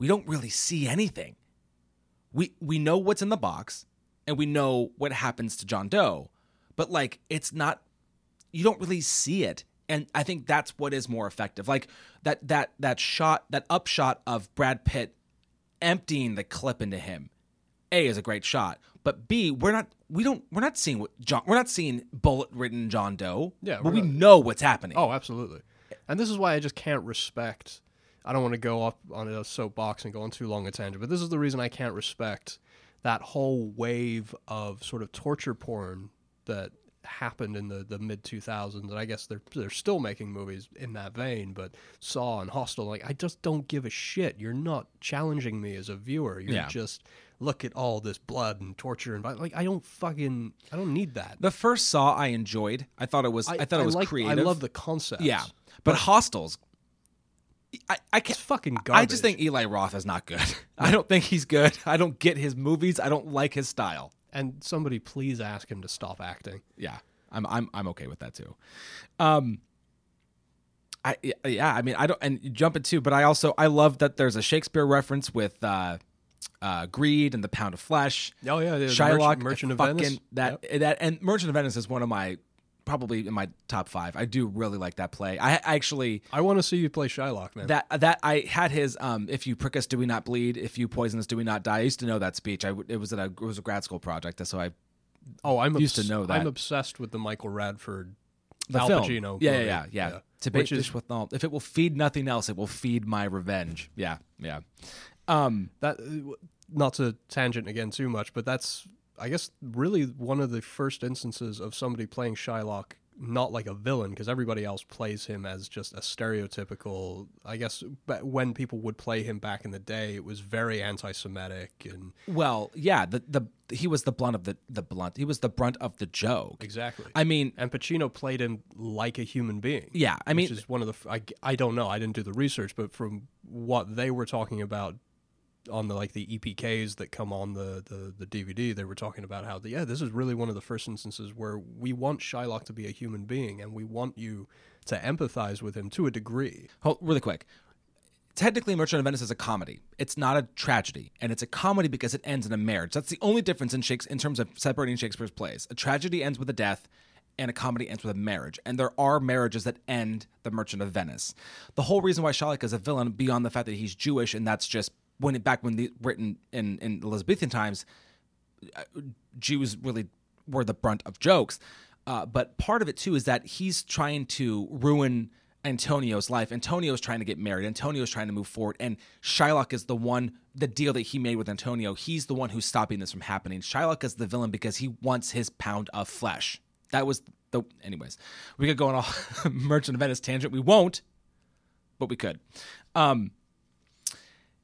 We don't really see anything. We we know what's in the box, and we know what happens to John Doe, but like it's not you don't really see it and i think that's what is more effective like that that that shot that upshot of brad pitt emptying the clip into him a is a great shot but b we're not we don't we're not seeing what john we're not seeing bullet ridden john doe Yeah, but we're not- know what's happening Oh, absolutely. And this is why I just can't respect. I don't want to go up on a soapbox and go on too long a tangent, but this is the reason I can't respect that whole wave of sort of torture porn that happened in the, the mid 2000s. And I guess they're they're still making movies in that vein, but Saw and Hostel, like I just don't give a shit. You're not challenging me as a viewer. You're Yeah. just look at all this blood and torture and like I don't fucking I don't need that. the first saw i enjoyed i thought it was i, thought it was like, creative I love the concept. yeah but, hostels I, I can't It's fucking garbage. I just think Eli Roth is not good. I don't think he's good. I don't get his movies. I don't like his style. And somebody please ask him to stop acting. Yeah, I'm I'm I'm okay with that too. Um, I yeah, I mean I don't and jump into, but I also I love that there's a Shakespeare reference with uh, uh, Greed and the Pound of Flesh. Oh yeah, the Shylock, Merchant, Merchant of fucking, Venice. That that and Merchant of Venice is one of my probably in my top five. I do really like that play. I, I actually I want to see you play Shylock, man. that that I had his um if you prick us do we not bleed if you poison us do we not die I used to know that speech I it was at a it was a grad school project so I oh, I'm used to know that. I'm obsessed with the Michael Radford the Al film Pacino. yeah, yeah movie. yeah yeah to Which bait is fish with all if it will feed nothing else it will feed my revenge yeah yeah um that. uh, Not to tangent again too much, but that's I guess really one of the first instances of somebody playing Shylock not like a villain because everybody else plays him as just a stereotypical. I guess but when people would play him back in the day, it was very anti-Semitic and well yeah the the he was the blunt of the the blunt he was the brunt of the joke exactly. I mean and Pacino played him like a human being. yeah I mean which is one of the I, I don't know I didn't do the research but from what they were talking about on the like the EPKs that come on the, the the DVD, they were talking about how the, yeah, this is really one of the first instances where we want Shylock to be a human being and we want you to empathize with him to a degree. Hold, really quick. Technically, Merchant of Venice is a comedy. It's not a tragedy, and it's a comedy because it ends in a marriage. That's the only difference in Shakespeare in terms of separating Shakespeare's plays. A tragedy ends with a death, and a comedy ends with a marriage. And there are marriages that end the Merchant of Venice. The whole reason why Shylock is a villain, beyond the fact that he's Jewish, and that's just when it, back when the written in, in Elizabethan times, uh, Jews really were the brunt of jokes. Uh, but part of it too is that he's trying to ruin Antonio's life. Antonio's trying to get married. Antonio's trying to move forward. And Shylock is the one, the deal that he made with Antonio, he's the one who's stopping this from happening. Shylock is the villain because he wants his pound of flesh. That was the, anyways, we could go on a Merchant of Venice tangent. We won't, but we could. Um,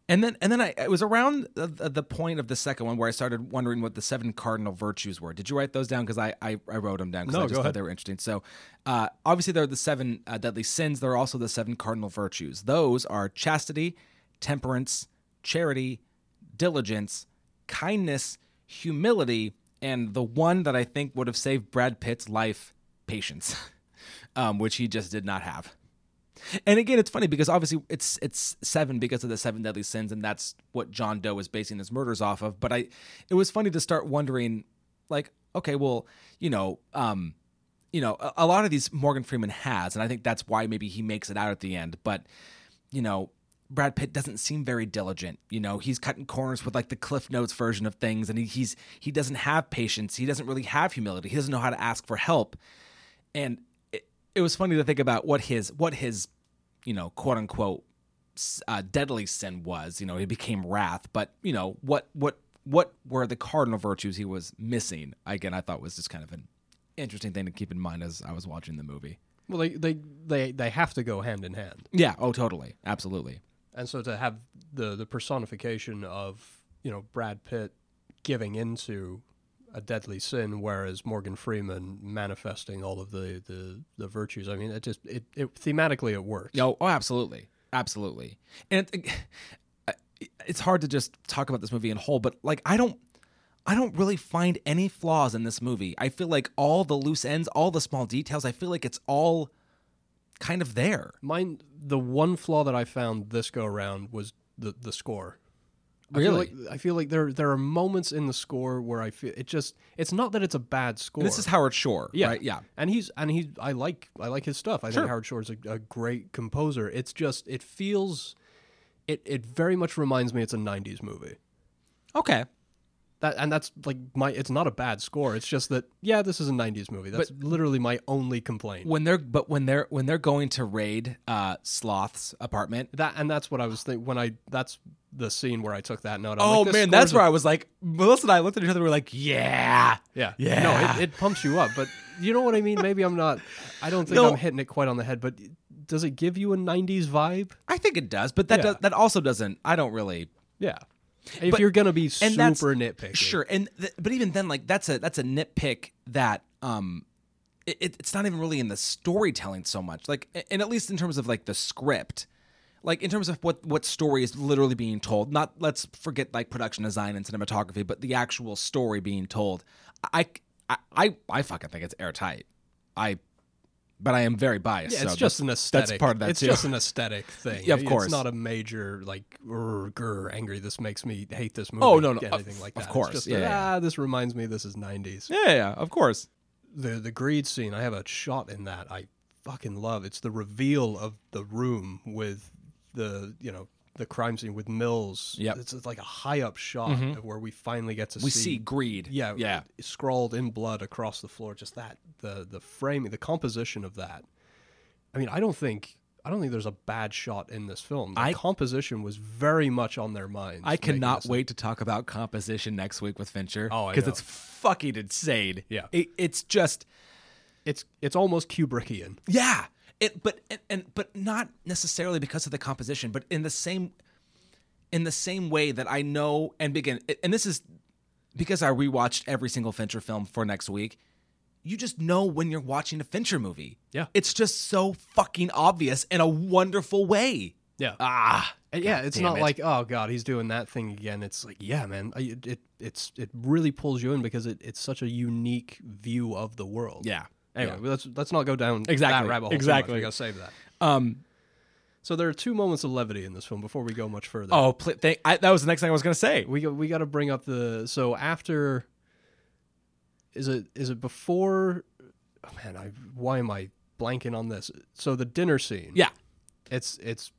and then, and then I it was around the, the point of the second one where I started wondering what the seven cardinal virtues were. Did you write those down? Because I, I, I wrote them down because No, I just thought they were interesting. So, uh, obviously, there are the seven uh, deadly sins. There are also the seven cardinal virtues. Those are chastity, temperance, charity, diligence, kindness, humility, and the one that I think would have saved Brad Pitt's life, patience, um, which he just did not have. And again, it's funny because obviously it's it's seven because of the seven deadly sins, and that's what John Doe is basing his murders off of. But I, it was funny to start wondering, like, okay, well, you know, um, you know, a, a lot of these Morgan Freeman has, and I think that's why maybe he makes it out at the end. But you know, Brad Pitt doesn't seem very diligent. You know, he's cutting corners with like the Cliff Notes version of things, and he, he's he doesn't have patience. He doesn't really have humility. He doesn't know how to ask for help. And it, was funny to think about what his what his you know quote unquote uh, deadly sin was. You know, he became wrath. But you know what what what were the cardinal virtues he was missing? Again, I thought was just kind of an interesting thing to keep in mind as I was watching the movie. Well, they they they, they have to go hand in hand. Yeah. Oh, totally. Absolutely. And so to have the the personification of you know Brad Pitt giving into a deadly sin, whereas Morgan Freeman manifesting all of the the, the virtues. I mean, it just it, it thematically it works. No, oh, absolutely, absolutely. And it, it's hard to just talk about this movie in whole, but like I don't, I don't really find any flaws in this movie. I feel like all the loose ends, all the small details, I feel like it's all kind of there. Mine, the one flaw that I found this go around was the the score. I feel Really? like, I feel like there there are moments in the score where I feel it just it's not that it's a bad score. And this is Howard Shore, yeah, right? Yeah. and he's and he's I like I like his stuff. I Sure. think Howard Shore's a, a great composer. It's just it feels it it very much reminds me it's a '90s movie. Okay. That and that's like my it's not a bad score. It's just that yeah, this is a '90s movie. That's literally my only complaint. When they're but when they're when they're going to raid uh Sloth's apartment. That and that's what I was thinking when I that's the scene where I took that note. I'm Oh like, man, that's where a- I was like, Melissa and I looked at each other. We're like, "Yeah, Yeah. Yeah. No, it, it pumps you up. But you know what I mean? Maybe I'm not, I don't think No. I'm hitting it quite on the head, but does it give you a 90s vibe? I think it does." But that Yeah. does, that also doesn't. I don't really. Yeah. If But- you're going to be super nitpicky. Sure, and th- but even then, like that's a that's a nitpick that um, it, it- it's not even really in the storytelling so much. Like, and at least in terms of like the script, like in terms of what what story is literally being told. Not let's forget like production design and cinematography, but the actual story being told. I I I, I fucking think it's airtight. I. But I am very biased. Yeah, it's so just an aesthetic. That's part of that it's too. just an aesthetic thing. Yeah, of course. It's not a major like "Grr, angry. This makes me hate this movie. Oh, no, no, anything of- like that. of course. It's just Yeah, that, yeah, ah, this reminds me. This is '90s. yeah, yeah, of course. the the greed scene i have a shot in that i fucking love it's the reveal of the room with the you know the crime scene with mills Yep. it's, it's like a high up shot mm-hmm. of where we finally get to We see, see greed. yeah yeah. scrawled in blood across the floor just that the the framing the composition of that i mean i don't think i don't think there's a bad shot in this film the I- composition was very much on their minds I cannot wait to talk about composition next week with Fincher. Oh, because it's fucking insane. Yeah. it, it's just it's it's almost kubrickian yeah. It, but and, and but not necessarily because of the composition, but in the same in the same way that I know and begin. And this is because I rewatched every single Fincher film for next week. You just know when you're watching a Fincher movie. Yeah. it's just so fucking obvious in a wonderful way. yeah Ah, And yeah, it's not it. like oh god, he's doing that thing again. It's like yeah, man, it, it it's it really pulls you in because it, it's such a unique view of the world. Yeah. Anyway, Yeah. let's let's not go down Exactly, that rabbit hole. exactly. we gotta save that. Um. So there are two moments of levity in this film before we go much further. Oh, pl- thank, I, that was the next thing I was gonna say. we we got to bring up the so after. Is it is it before? Oh man, I why am I blanking on this? So the dinner scene. Yeah. it's it's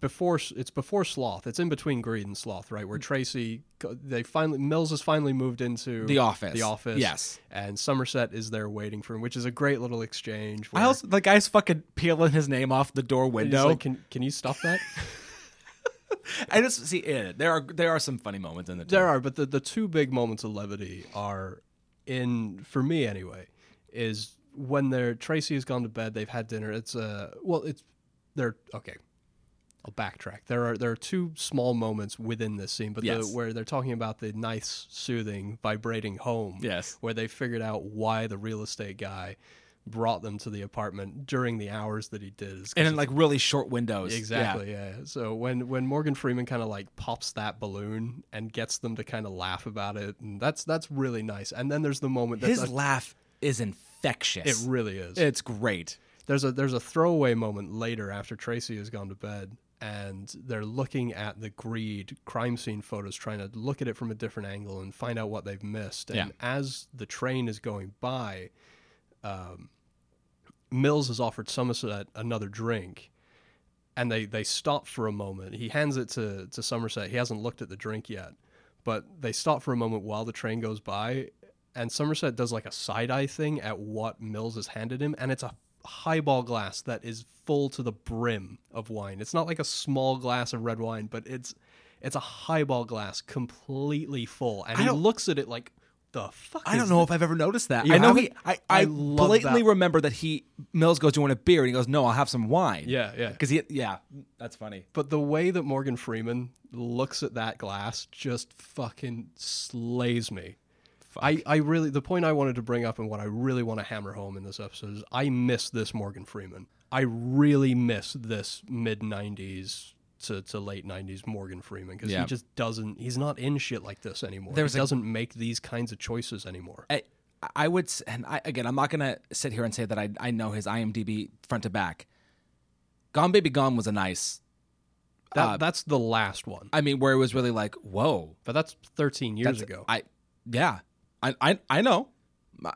before it's before sloth it's in between greed and sloth right where Mm. tracy they finally mills has finally moved into The office. the office Yes. and somerset is there waiting for him which is a great little exchange I also the guy's fucking peeling his name off the door window. like, can, can you stop that I just see it. There are there are some funny moments in the there are but the, the two big moments of levity are in for me anyway is when they're tracy has gone to bed they've had dinner it's uh well it's they're okay I'll backtrack. There are there are two small moments within this scene, but Yes. the, where they're talking about the nice, soothing, vibrating home. Yes. where they figured out why the real estate guy brought them to the apartment during the hours that he did. and in like really short windows. exactly, yeah. So when when Morgan Freeman kind of like pops that balloon and gets them to kind of laugh about it, and that's that's really nice. And then there's the moment Yeah. that's His laugh is infectious. it really is. it's great. there's a there's a throwaway moment later after Tracy has gone to bed and they're looking at the greed crime scene photos trying to look at it from a different angle and find out what they've missed. And Yeah. as the train is going by um, Mills has offered Somerset another drink and they they stop for a moment. He hands it to to Somerset. He hasn't looked at the drink yet but they stop for a moment while the train goes by and Somerset does like a side eye thing at what Mills has handed him, and it's a highball glass that is full to the brim of wine. It's not like a small glass of red wine, but it's it's a highball glass completely full, and he looks at it like the fuck. I don't know thi-" if I've ever noticed that. You I know haven't? he. I, I, I blatantly that. remember that he Mills goes, "Do you want a beer?" And he goes, "No, I'll have some wine." Yeah, yeah. Because he, yeah, that's funny. But the way that Morgan Freeman looks at that glass just fucking slays me. I, I really the point I wanted to bring up and what I really want to hammer home in this episode is I miss this Morgan Freeman. I really miss this mid '90s to, to late '90s Morgan Freeman because Yeah. he just doesn't. He's not in shit like this anymore. There's he a- doesn't make these kinds of choices anymore. I, I would, and I, again, I'm not gonna sit here and say that I, I know his IMDb front to back. Gone Baby Gone was a nice. That, uh, that's the last one, I mean, where it was really like, whoa, but that's 13 years that's ago. I, yeah, I, I, I know,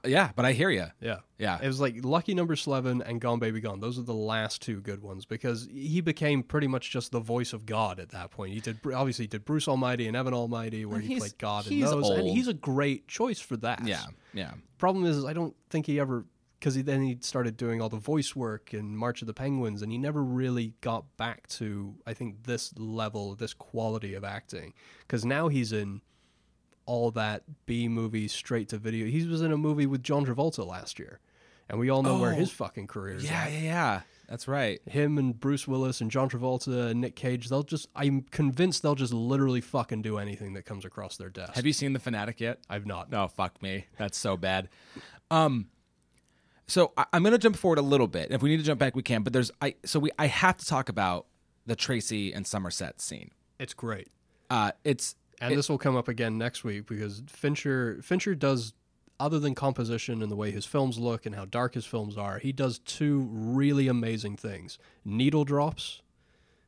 yeah, but I hear you. Yeah. Yeah. It was like Lucky Number Slevin and Gone Baby Gone. Those are the last two good ones because he became pretty much just the voice of God at that point. He did obviously he did Bruce Almighty and Evan Almighty where he played God in those and old. he's a great choice for that. Yeah, yeah. Problem is I don't think he ever he then he started doing all the voice work in March of the Penguins and he never really got back to I think this level, this quality of acting cuz now he's in all that B movie straight to video. He was in a movie with John Travolta last year. And we all know where Oh. his fucking career is Yeah, at. yeah, yeah. That's right. Him and Bruce Willis and John Travolta and Nick Cage, they'll just I'm convinced they'll just literally fucking do anything that comes across their desk. Have you seen The Fanatic yet? I've not. No, fuck me. That's so bad. Um, so I, I'm gonna jump forward a little bit. If we need to jump back, we can. But there's I so we I have to talk about the Tracy and Somerset scene. It's great. Uh, it's And this will come up again next week because Fincher Fincher does other than composition and the way his films look and how dark his films are, he does two really amazing things. Needle drops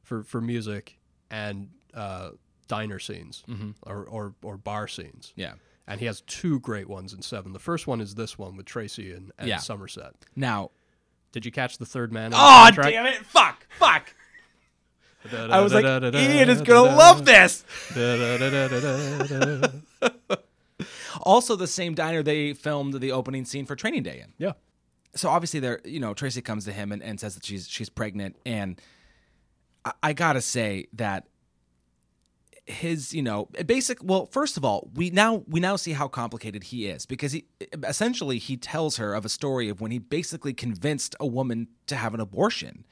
for for music and uh, diner scenes or, or or bar scenes. yeah. And he has two great ones in seven. The first one is this one with Tracy and, and Yeah. Somerset. Now, Did you catch the third man? oh damn it! Fuck! Fuck! I was like, Ian is gonna love this. Also, the same diner they filmed the opening scene for Training Day in. Yeah. so obviously there you know tracy comes to him and, and says that she's she's pregnant and I, I gotta say that his you know basic well first of all we now we now see how complicated he is because he essentially he tells her of a story of when he basically convinced a woman to have an abortion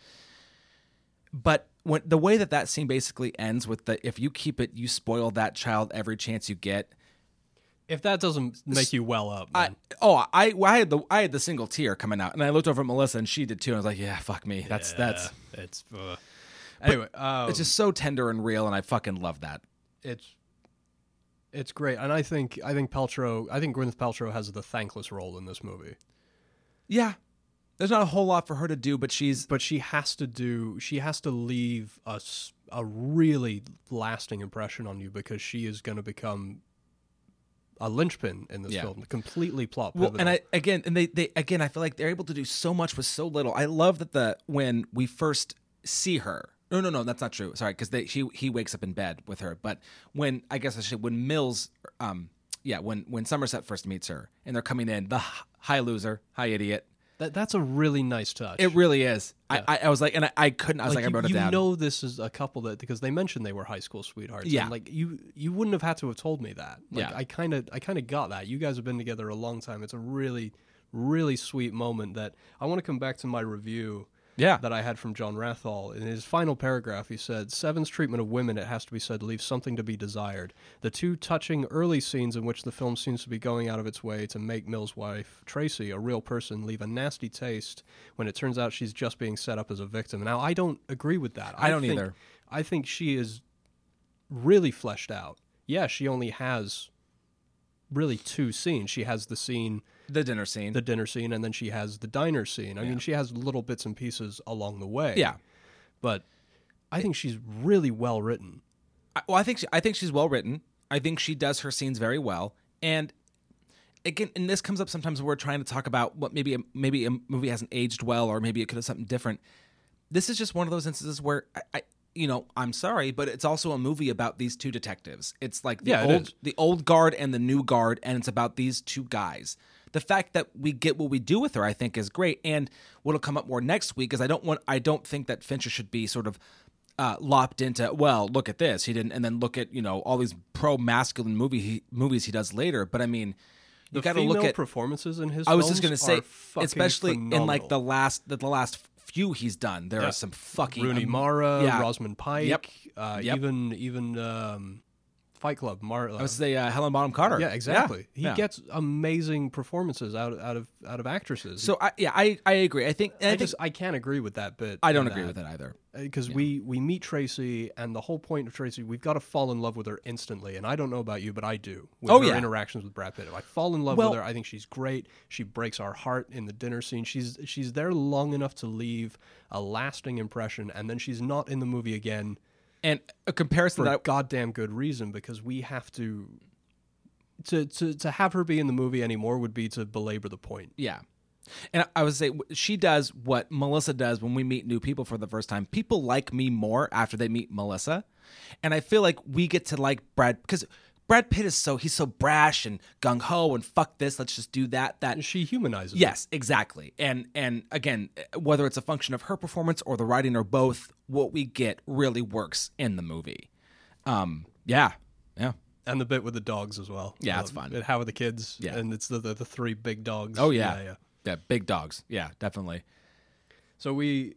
but when the way that that scene basically ends with the if you keep it you spoil that child every chance you get If that doesn't make you well up, I, oh, I, I had the I had the single tear coming out, and I looked over at Melissa, and she did too. And I was like, "Yeah, fuck me. That's that's." it's uh, Anyway, um, it's just so tender and real, and I fucking love that. it's it's great, and I think I think Paltrow, I think Gwyneth Paltrow has the thankless role in this movie, Yeah, there's not a whole lot for her to do, but she's but she has to do she has to leave us a really lasting impression on you because she is going to become a linchpin in this Yeah. film, completely plot well, and I again, and they they again, I feel like they're able to do so much with so little. I love that the when we first see her. No, no, no, that's not true. Sorry, because they she he wakes up in bed with her. But when I guess I should when Mills, um, yeah, when when Somerset first meets her and they're coming in, the h- high loser, high idiot. That, that's a really nice touch. It really is. I, I I was like, and I, I couldn't. I was like, you, I wrote it you down. know this is a couple that because they mentioned they were high school sweethearts. Yeah. and, like you you wouldn't have had to have told me that. Like, Yeah. I kind of I kind of got that. You guys have been together a long time. It's a really really sweet moment that I want to come back to my review. Yeah. that I had from John Wrathall. In his final paragraph, he said, Seven's treatment of women, it has to be said, leaves something to be desired. The two touching early scenes in which the film seems to be going out of its way to make Mill's wife, Tracy, a real person, leave a nasty taste when it turns out she's just being set up as a victim. Now, I don't agree with that. I don't think, either. I think she is really fleshed out. Yeah, she only has really two scenes. She has the scene the dinner scene. the dinner scene and then she has the diner scene. I mean, she has little bits and pieces along the way. yeah. But I think she's really well written. I, well, I think she, I think she's well written. I think she does her scenes very well. And again, and this comes up sometimes when we're trying to talk about what maybe a, maybe a movie hasn't aged well, or maybe it could have something different. This is just one of those instances where I, I you know, I'm sorry, but it's also a movie about these two detectives. It's like the Yeah, old the old guard and the new guard, and it's about these two guys. The fact that we get what we do with her, I think, is great. And what'll come up more next week is I don't want I don't think that Fincher should be sort of uh, lopped into well, look at this. He didn't, and then look at you know all these pro masculine movie he, movies he does later. But I mean, you got to look at. performances in his I was just gonna say, are fucking especially in like the last the, the last few he's done, there Yeah. are some fucking Rooney um, Mara, yeah. Rosamund Pike, Yep. Uh, Yep. even even um, Fight Club. Mar- I would say uh, Helen Bonham Carter. yeah, exactly. He yeah. gets amazing performances out out of out of actresses. So I, yeah, I I agree. I think I, I think just I can't agree with that bit. I don't agree with it either. because we we meet Tracy, and the whole point of Tracy, we've got to fall in love with her instantly. And I don't know about you, but I do. With Oh, her yeah. interactions with Brad Pitt, I fall in love Well- with her. I think she's great. She breaks our heart in the dinner scene. She's she's there long enough to leave a lasting impression, and then she's not in the movie again And a comparison for that a goddamn good reason because we have to. To, to, to have her be in the movie anymore would be to belabor the point. Yeah. And I would say she does what Melissa does when we meet new people for the first time. People like me more after they meet Melissa. And I feel like we get to like Brad because Brad Pitt is so he's so brash and gung ho and fuck this, let's just do that. That She humanizes. it. Yes, exactly. And and again, whether it's a function of her performance or the writing or both, what we get really works in the movie. Um yeah. Yeah. and the bit with the dogs as well. Yeah, it's Um, fun. and How are the kids? Yeah. and it's the, the the three big dogs. Oh yeah. yeah, yeah. Yeah, big dogs. Yeah, definitely. So we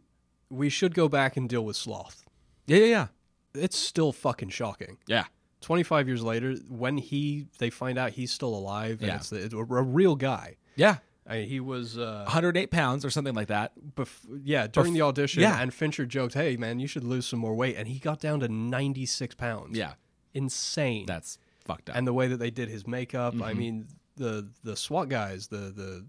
we should go back and deal with sloth. Yeah, yeah, yeah. It's still fucking shocking. Yeah. Twenty five years later, when he they find out he's still alive, and Yeah. it's, it's a, a real guy. Yeah. I mean, he was. Uh, 108 pounds or something like that. bef- yeah, during the audition, yeah. and Fincher joked, "Hey, man, you should lose some more weight," and he got down to ninety six pounds. Yeah. insane. That's fucked up. and the way that they did his makeup. I Mm-hmm. mean, the the SWAT guys, the the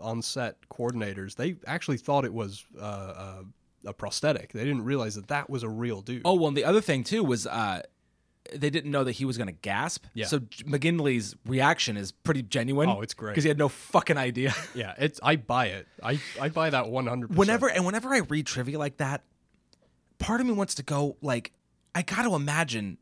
on set coordinators, they actually thought it was uh, uh, a prosthetic. They didn't realize that that was a real dude. oh, well, and the other thing too was uh they didn't know that he was going to gasp. Yeah. So McGinley's reaction is pretty genuine. Oh, it's great. because he had no fucking idea. yeah, it's I buy it. I I buy that one hundred. whenever and whenever I read trivia like that, part of me wants to go like, I got to imagine.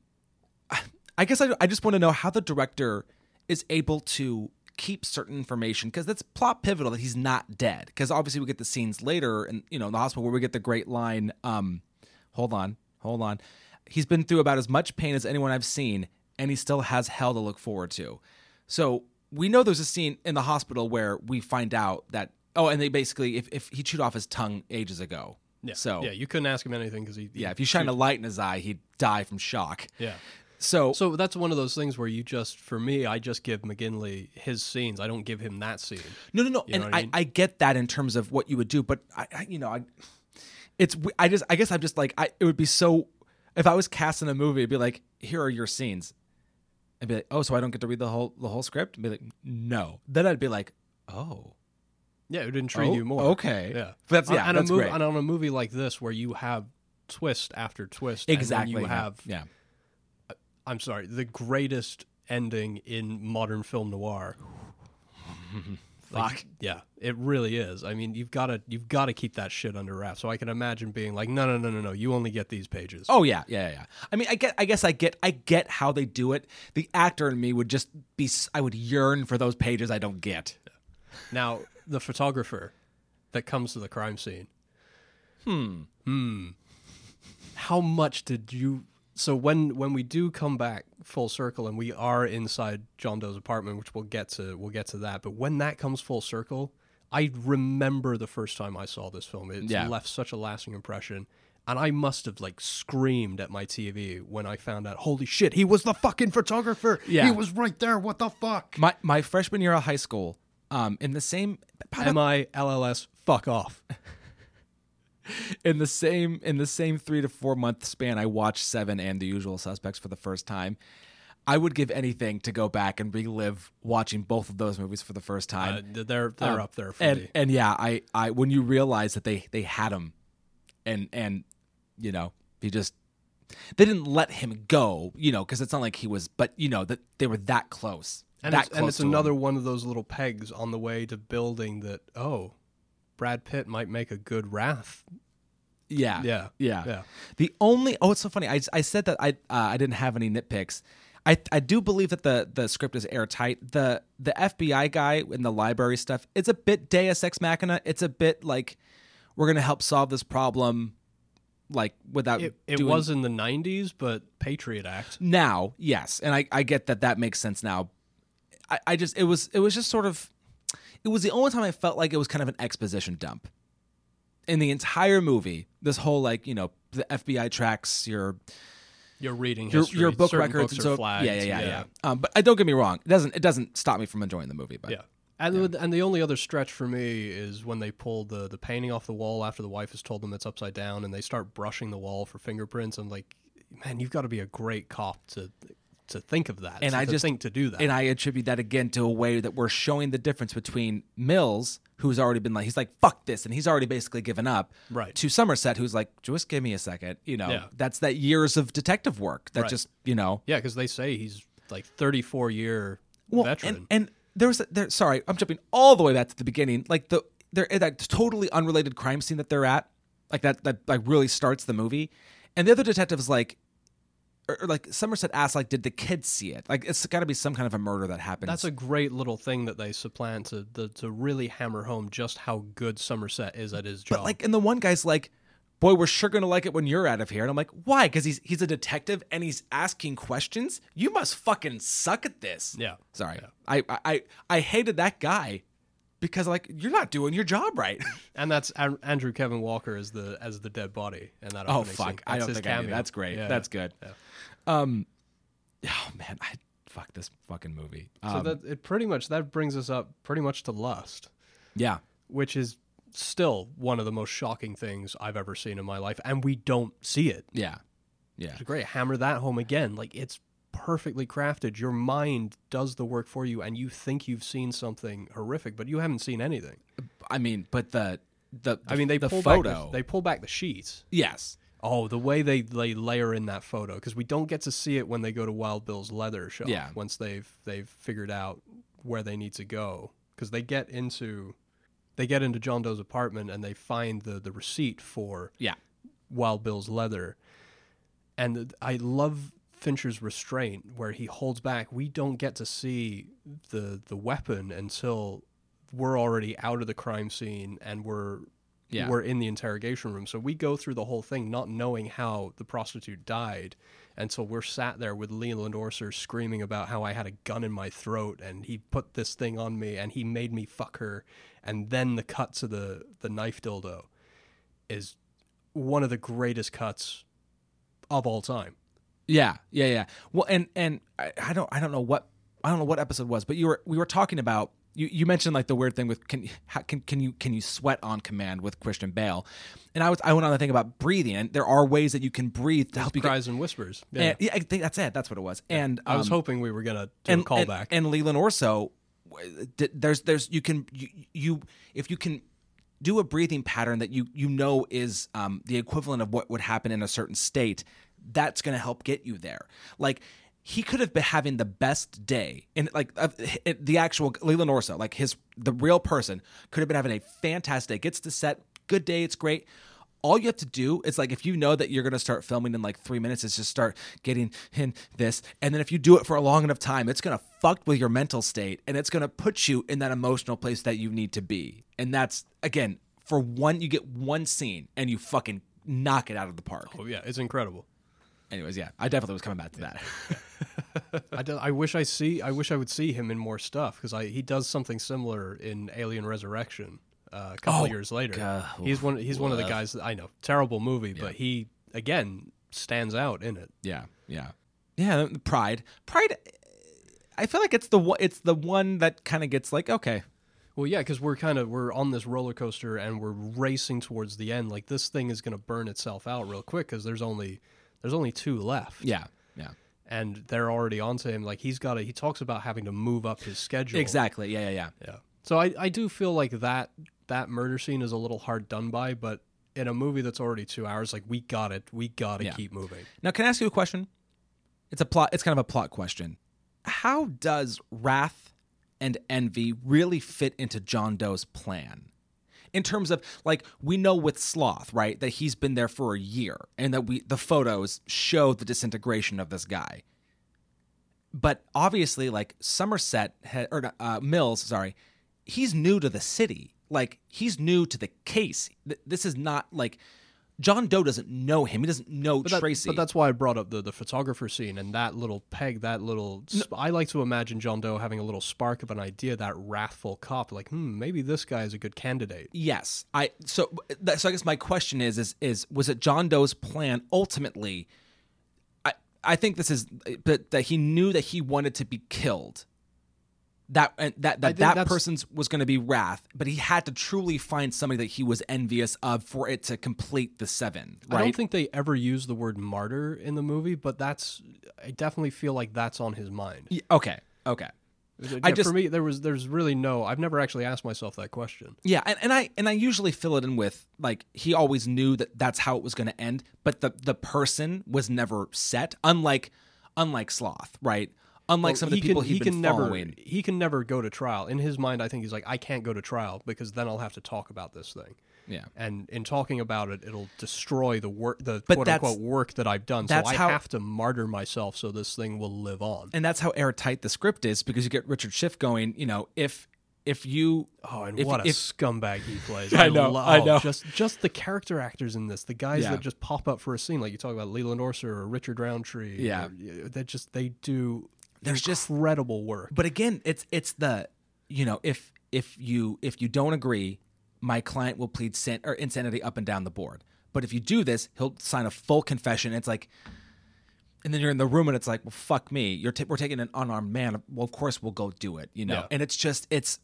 I guess I, I just want to know how the director is able to keep certain information because that's plot pivotal that he's not dead. Because obviously we get the scenes later, and you know, in the hospital where we get the great line. Um, hold on, hold on. He's been through about as much pain as anyone I've seen, and he still has hell to look forward to. So we know there's a scene in the hospital where we find out that oh, and they basically if, if he chewed off his tongue ages ago. yeah, So yeah, you couldn't ask him anything because he yeah, if you shine a light in his eye, he'd die from shock. yeah. So, So that's one of those things where you just, for me, I just give McGinley his scenes. I don't give him that scene. no, no, no, You know and I I, mean? I get that in terms of what you would do, but I, I you know, I, it's I just I guess I'm just like I it would be so if I was casting a movie, it'd be like here are your scenes. I'd be like, oh, so I don't get to read the whole the whole script? I'd be like, no. Then I'd be like, oh, Yeah, it would intrigue Oh, you more. okay. Yeah. That's- On- yeah, and that's a movie, great. And on a movie like this where you have twist after twist, and exactly. you have yeah. I'm sorry, the greatest ending in modern film noir. Like, yeah, it really is. I mean, you've got to you've got to keep that shit under wraps. So I can imagine being like, no, no, no, no, no, you only get these pages. Oh yeah, yeah, yeah. I mean, I get, I guess, I get, I get how they do it. The actor in me would just be, I would yearn for those pages I don't get. Now, the photographer that comes to the crime scene. Hmm. Hmm. How much did you? So when when we do come back full circle and we are inside John Doe's apartment, which we'll get to, we'll get to that. But when that comes full circle, I remember the first time I saw this film. It Yeah. left such a lasting impression. And I must have like screamed at my TV when I found out, holy shit, he was the fucking photographer. Yeah. He was right there. What the fuck? My my freshman year of high school, um, in the same, M I L L S, fuck off. in the same, in the same three to four month span, I watched Seven and The Usual Suspects for the first time. I would give anything to go back and relive watching both of those movies for the first Uh, time. they're they're Um, up there for and me. and yeah, I I when you realize that they they had him, and and you know he just they didn't let him go, you know, because it's not like he was, but you know that they were that close, And that it's, close and it's to him. another one of those little pegs on the way to building that. Oh, Brad Pitt might make a good Wrath. yeah, Yeah, yeah, yeah. The only oh, it's so funny. I I said that I uh, I didn't have any nitpicks. I I do believe that the the script is airtight. The the FBI guy in the library stuff, it's a bit Deus Ex Machina. It's a bit like we're gonna help solve this problem, like without It, it doing- was in the '90s, but Patriot Act. now yes and i i get that that makes sense now i i just it was it was just sort of it was the only time i felt like it was kind of an exposition dump in the entire movie this whole like you know the fbi tracks your Your reading your, history, your book certain records books and are so flagged. yeah, yeah yeah yeah um but I don't get me wrong it doesn't it doesn't stop me from enjoying the movie but Yeah. And, the- and the only other stretch for me is when they pull the, the painting off the wall after the wife has told them it's upside down and they start brushing the wall for fingerprints. I'm like, man, you've got to be a great cop to to think of that. And I just- think to do that. And I attribute that again to a way that we're showing the difference between Mills, who's already been like, he's like, fuck this. And he's already basically given up. Right. To Somerset, who's like, just give me a second. You know, Yeah. that's that years of detective work that Right. just, you know. yeah, because they say he's like 34 year Well, veteran. And, and there was, a, there, sorry, I'm jumping all the way back to the beginning. Like the, there, eh, that totally unrelated crime scene that they're at, like that, that like really starts the movie. And the other detective is like, or, or like Somerset asks, like, did the kids see it? Like, it's got to be some kind of a murder that happened. That's a great little thing that they supplant to the, to really hammer home just how good Somerset is at his job. But like, and the one guy's like, "Boy, we're sure gonna like it when you're out of here." And I'm like, "Why?" Because he's he's a detective and he's asking questions. You must fucking suck at this. Yeah. Sorry, I, I I I hated that guy because like you're not doing your job right. and that's An- Andrew Kevin Walker as the as the dead body and that oh scene. fuck, I That's don't his think I knew. That's great. Yeah. That's good. Yeah. Um, oh man, I fuck this fucking movie. So Um, that it pretty much that brings us up pretty much to Lust, yeah, which is still one of the most shocking things I've ever seen in my life, and we don't see it. yeah, yeah. It's great. Hammer that home again. Like it's perfectly crafted. Your mind does the work for you, and you think you've seen something horrific, but you haven't seen anything. I mean, but the the, I mean, they the pull photo. back the, they pull back the sheets. yes, Oh, the way they, they layer in that photo because we don't get to see it when they go to Wild Bill's leather shop. Yeah. Once they've they've figured out where they need to go because they get into they get into John Doe's apartment and they find the the receipt for yeah, Wild Bill's leather, and I love Fincher's restraint where he holds back. We don't get to see the the weapon until we're already out of the crime scene and we're Yeah. we're in the interrogation room. So we go through the whole thing not knowing how the prostitute died until we're sat there with Leland Orser screaming about how I had a gun in my throat and he put this thing on me and he made me fuck her and then the cut to the the knife dildo is one of the greatest cuts of all time. Yeah, yeah, yeah. Well, and and I, I don't I don't know what I don't know what episode it was, but you were we were talking about you, you mentioned like the weird thing with can how, can can you can you sweat on command with Christian Bale, and I was I went on to think about breathing, and there are ways that you can breathe to help you. Get, Cries and whispers. Yeah. and, yeah, I think that's it. That's what it was. And I was um, hoping we were gonna do and a callback. And, and Leland Orser, there's there's you can you, you if you can do a breathing pattern that you you know is um, the equivalent of what would happen in a certain state, that's going to help get you there. Like he could have been having the best day, and like uh, the actual Leland Orser, like his the real person, could have been having a fantastic. Gets to set, good day, it's great all you have to do is like if you know that you're going to start filming in like three minutes is just start getting in this and then if you do it for a long enough time it's going to fuck with your mental state and it's going to put you in that emotional place that you need to be and that's again for one you get one scene and you fucking knock it out of the park oh yeah, it's incredible. Anyways yeah i definitely was coming back to that I, do- I wish I see. I wish I would see him in more stuff because I he does something similar in Alien Resurrection uh, a couple Oh, years later. God. He's one. He's one of the guys that I know. Terrible movie, but he again stands out in it. yeah yeah yeah pride pride i feel like it's the it's the one that kind of gets like okay Well, yeah, because we're kind of we're on this roller coaster and we're racing towards the end. Like this thing is going to burn itself out real quick because there's only there's only two left. yeah yeah and they're already onto him. Like he's got to. He talks about having to move up his schedule. exactly yeah yeah yeah Yeah. So I I do feel like that that murder scene is a little hard done by, but in a movie that's already two hours, like we got it. We got to Yeah. keep moving. Now, can I ask you a question? It's a plot. It's kind of a plot question. How does wrath and envy really fit into John Doe's plan? In terms of like we know with Sloth, right, that he's been there for a year, and that we the photos show the disintegration of this guy. But obviously, like Somerset ha- or uh, Mills, sorry, he's new to the city. Like he's new to the case. Th- This is not like John Doe doesn't know him. He doesn't know But, that- Tracy. but that's why I brought up the, the photographer scene and that little peg, that little. Sp- I like to imagine John Doe having a little spark of an idea, that wrathful cop, like, hmm, maybe this guy is a good candidate. Yes, I so so I guess my question is is is was it John Doe's plan ultimately? I I think this is but that he knew that he wanted to be killed. That that that that person's was going to be wrath, but he had to truly find somebody that he was envious of for it to complete the seven. Right? I don't think they ever use the word martyr in the movie, but that's. I definitely feel like that's on his mind. Y- okay. Okay. Yeah, I just- for me, there was there's really no. I've never actually asked myself that question. Yeah, and, and I and I usually fill it in with like he always knew that that's how it was going to end, but the the person was never set. Unlike unlike Sloth, right? Unlike some of the He people can, he been can never following. he can never go to trial. In his mind, I think he's like, I can't go to trial because then I'll have to talk about this thing. Yeah. And in talking about it, it'll destroy the work, the But quote unquote work that I've done. So I how- have to martyr myself so this thing will live on. And that's how airtight the script is because you get Richard Schiff going, you know, if if you Oh, and if- what a if- scumbag he plays! I know, lo- I oh, know. Just, just the character actors in this, the guys Yeah. that just pop up for a scene, like you talk about Leland Orser or Richard Roundtree. Yeah. or- that just they do. There's just- incredible work. but again, it's it's the you know, if if you if you don't agree, my client will plead sin or insanity up and down the board. But if you do this, he'll sign a full confession. It's like and then you're in the room and it's like, well, fuck me. You're ta- we're taking an unarmed man. Well, of course we'll go do it, you know. Yeah. And it's just it's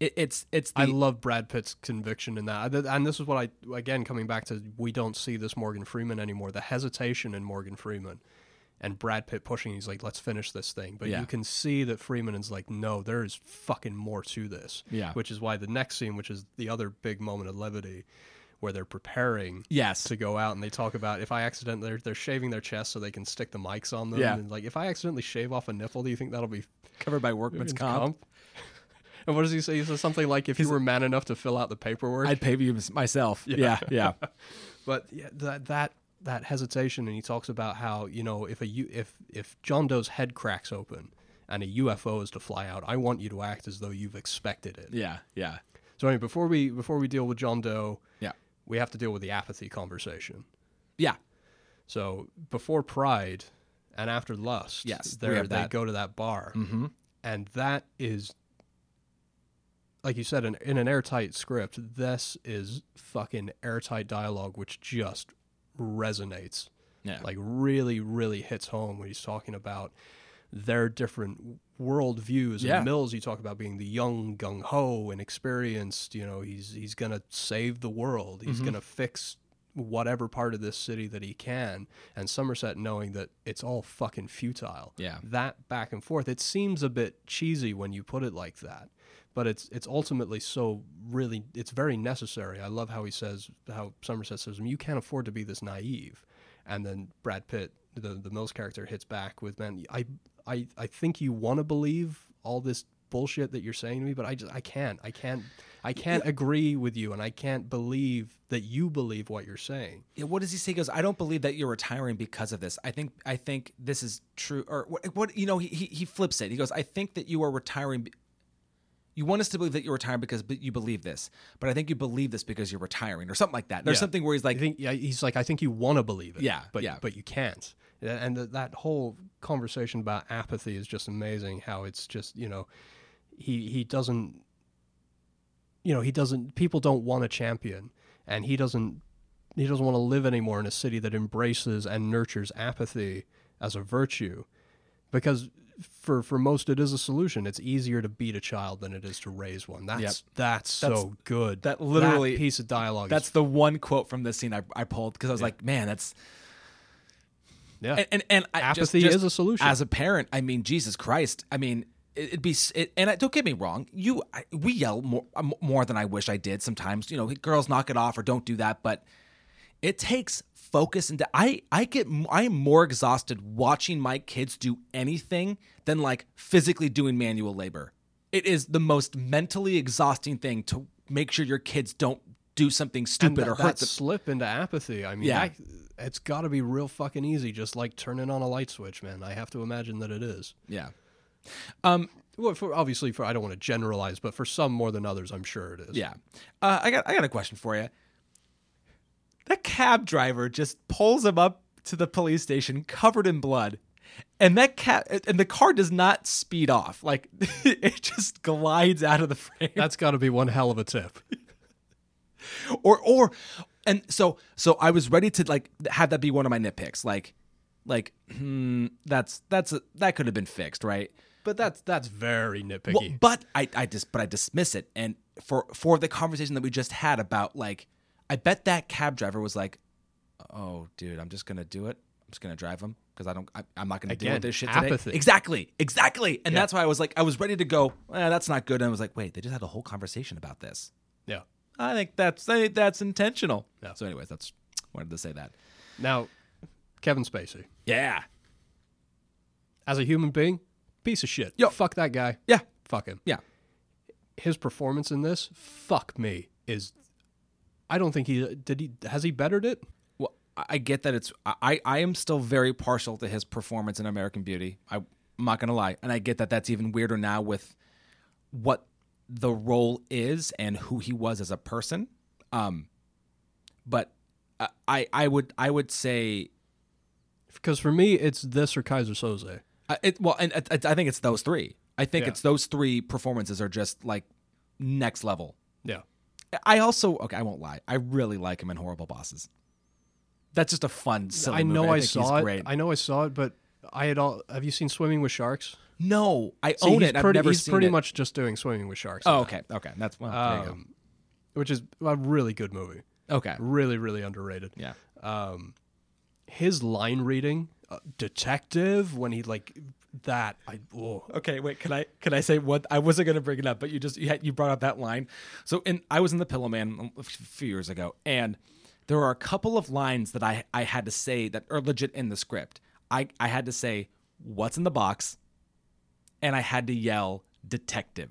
it, it's it's the I love Brad Pitt's conviction in that, and this is what I again coming back to. We don't see this Morgan Freeman anymore. The hesitation in Morgan Freeman, and Brad Pitt pushing. He's like, "Let's finish this thing," but Yeah. you can see that Freeman is like, "No, there is fucking more to this." Yeah. Which is why the next scene, which is the other big moment of levity, where they're preparing yes. to go out and they talk about if I accidentally they're, they're shaving their chest so they can stick the mics on them. Yeah. And like if I accidentally shave off a nipple, do you think that'll be covered by workman's comp. And what does he say? He says something like, "If you were man enough to fill out the paperwork." I'd pay you myself. Yeah, yeah. but yeah, that that that hesitation, and he talks about how you know if a U, if if John Doe's head cracks open and a UFO is to fly out, I want you to act as though you've expected it. yeah, yeah. So I mean, before we before we deal with John Doe, Yeah. we have to deal with the apathy conversation. Yeah. So before Pride and after Lust, Yes, they that. go to that bar, Mm-hmm. and that is, like you said, in, in an airtight script. This is fucking airtight dialogue, which just resonates, Yeah. like really, really hits home when he's talking about their different world views. Yeah. And Mills, you talk about being the young, gung ho, and experienced. You know, he's he's gonna save the world. Mm-hmm. He's gonna fix whatever part of this city that he can. And Somerset knowing that it's all fucking futile. Yeah. That back and forth. It seems a bit cheesy when you put it like that. But it's it's ultimately so really it's very necessary. I love how he says how Somerset says you can't afford to be this naive, and then Brad Pitt the the Mills character hits back with man I I I think you want to believe all this bullshit that you're saying to me, but I just I can't I can't I can't agree with you, and I can't believe that you believe what you're saying. Yeah, what does he say? He goes, I don't believe that you're retiring because of this. I think I think this is true. Or what? what you know, he, he he flips it. He goes, I think that you are retiring. You want us to believe that you're retiring because you believe this, but I think you believe this because you're retiring, or something like that. There's Yeah. something where he's like, I think yeah, he's like I think you want to believe it, Yeah, but yeah. but you can't. And th- that whole conversation about apathy is just amazing. How it's just you know, he he doesn't, you know, he doesn't. People don't want a champion, and he doesn't. He doesn't want to live anymore in a city that embraces and nurtures apathy as a virtue, because for for most it is a solution. It's easier to beat a child than it is to raise one. That's Yep. that's so That's- good. that literally- piece of dialogue. that's is, the one quote from this scene I, I pulled because I was like, man, that's yeah. and and, and I, Apathy just is a solution. As a parent, I mean, Jesus Christ, I mean, it- it'd be it, and I, don't get me wrong, you I, we yell more more than I wish I did sometimes. You know, girls knock it off or don't do that, but it takes focus and I I get I am more exhausted watching my kids do anything than like physically doing manual labor. It is the most mentally exhausting thing to make sure your kids don't do something stupid that, or hurt them. slip into apathy. I mean, Yeah. that- it's got to be real fucking easy, just like turning on a light switch, man. I have to imagine that it is. Yeah. Um well, for obviously, for I don't want to generalize, but for some more than others, I'm sure it is. Yeah. Uh, I got I got a question for you. That cab driver just pulls him up to the police station covered in blood. And that cab and the car does not speed off. Like it just glides out of the frame. That's got to be one hell of a tip. or or and so so I was ready to like have that be one of my nitpicks. Like like hmm, that's that's a, that could have been fixed, right? But that's that's very nitpicky. Well, but I, I just but I dismiss it. And for for the conversation that we just had about like, I bet that cab driver was like, "Oh, dude, I'm just gonna do it. I'm just gonna drive him because I don't. I, I'm not gonna deal with this shit today." Exactly, exactly. And that's why I was like, I was ready to go. Eh, that's not good. And I was like, wait, they just had a whole conversation about this. yeah. I think that's I think that's intentional. Yeah. So, anyways, that's wanted to say that. Now, Kevin Spacey, Yeah, as a human being, piece of shit. Yo. fuck that guy. yeah, Fuck him. yeah. His performance in this, fuck me, is. I don't think he uh, did. He has he bettered it. Well, I get that it's I I am still very partial to his performance in American Beauty. I, I'm not gonna lie, and I get that that's even weirder now with what the role is and who he was as a person. Um, but I- I I would I would say Because for me, it's this or Keyser Soze. I- uh, it well, and it- I think it's those three. I think Yeah. it's those three performances are just like next level. Yeah. I also okay, I won't lie. I really like him in Horrible Bosses. That's just a fun, silly I know movie. I, think saw it. Great. I know I saw it, but I had all. Have you seen Swimming with Sharks? no, I See, own it. I've pretty, never he's seen pretty it. much just doing Swimming with Sharks. Oh, okay, okay. That's well. there you that. Um, which is a really good movie. Okay, Really, really underrated. yeah. His line reading, uh, detective, when he like that. I oh. Okay, wait. Can I can I say what I wasn't gonna bring it up, but you just you, had, you brought up that line. So, in I was in the Pillowman a few years ago, and there are a couple of lines that I I had to say that are legit in the script. I I had to say what's in the box, and I had to yell detective.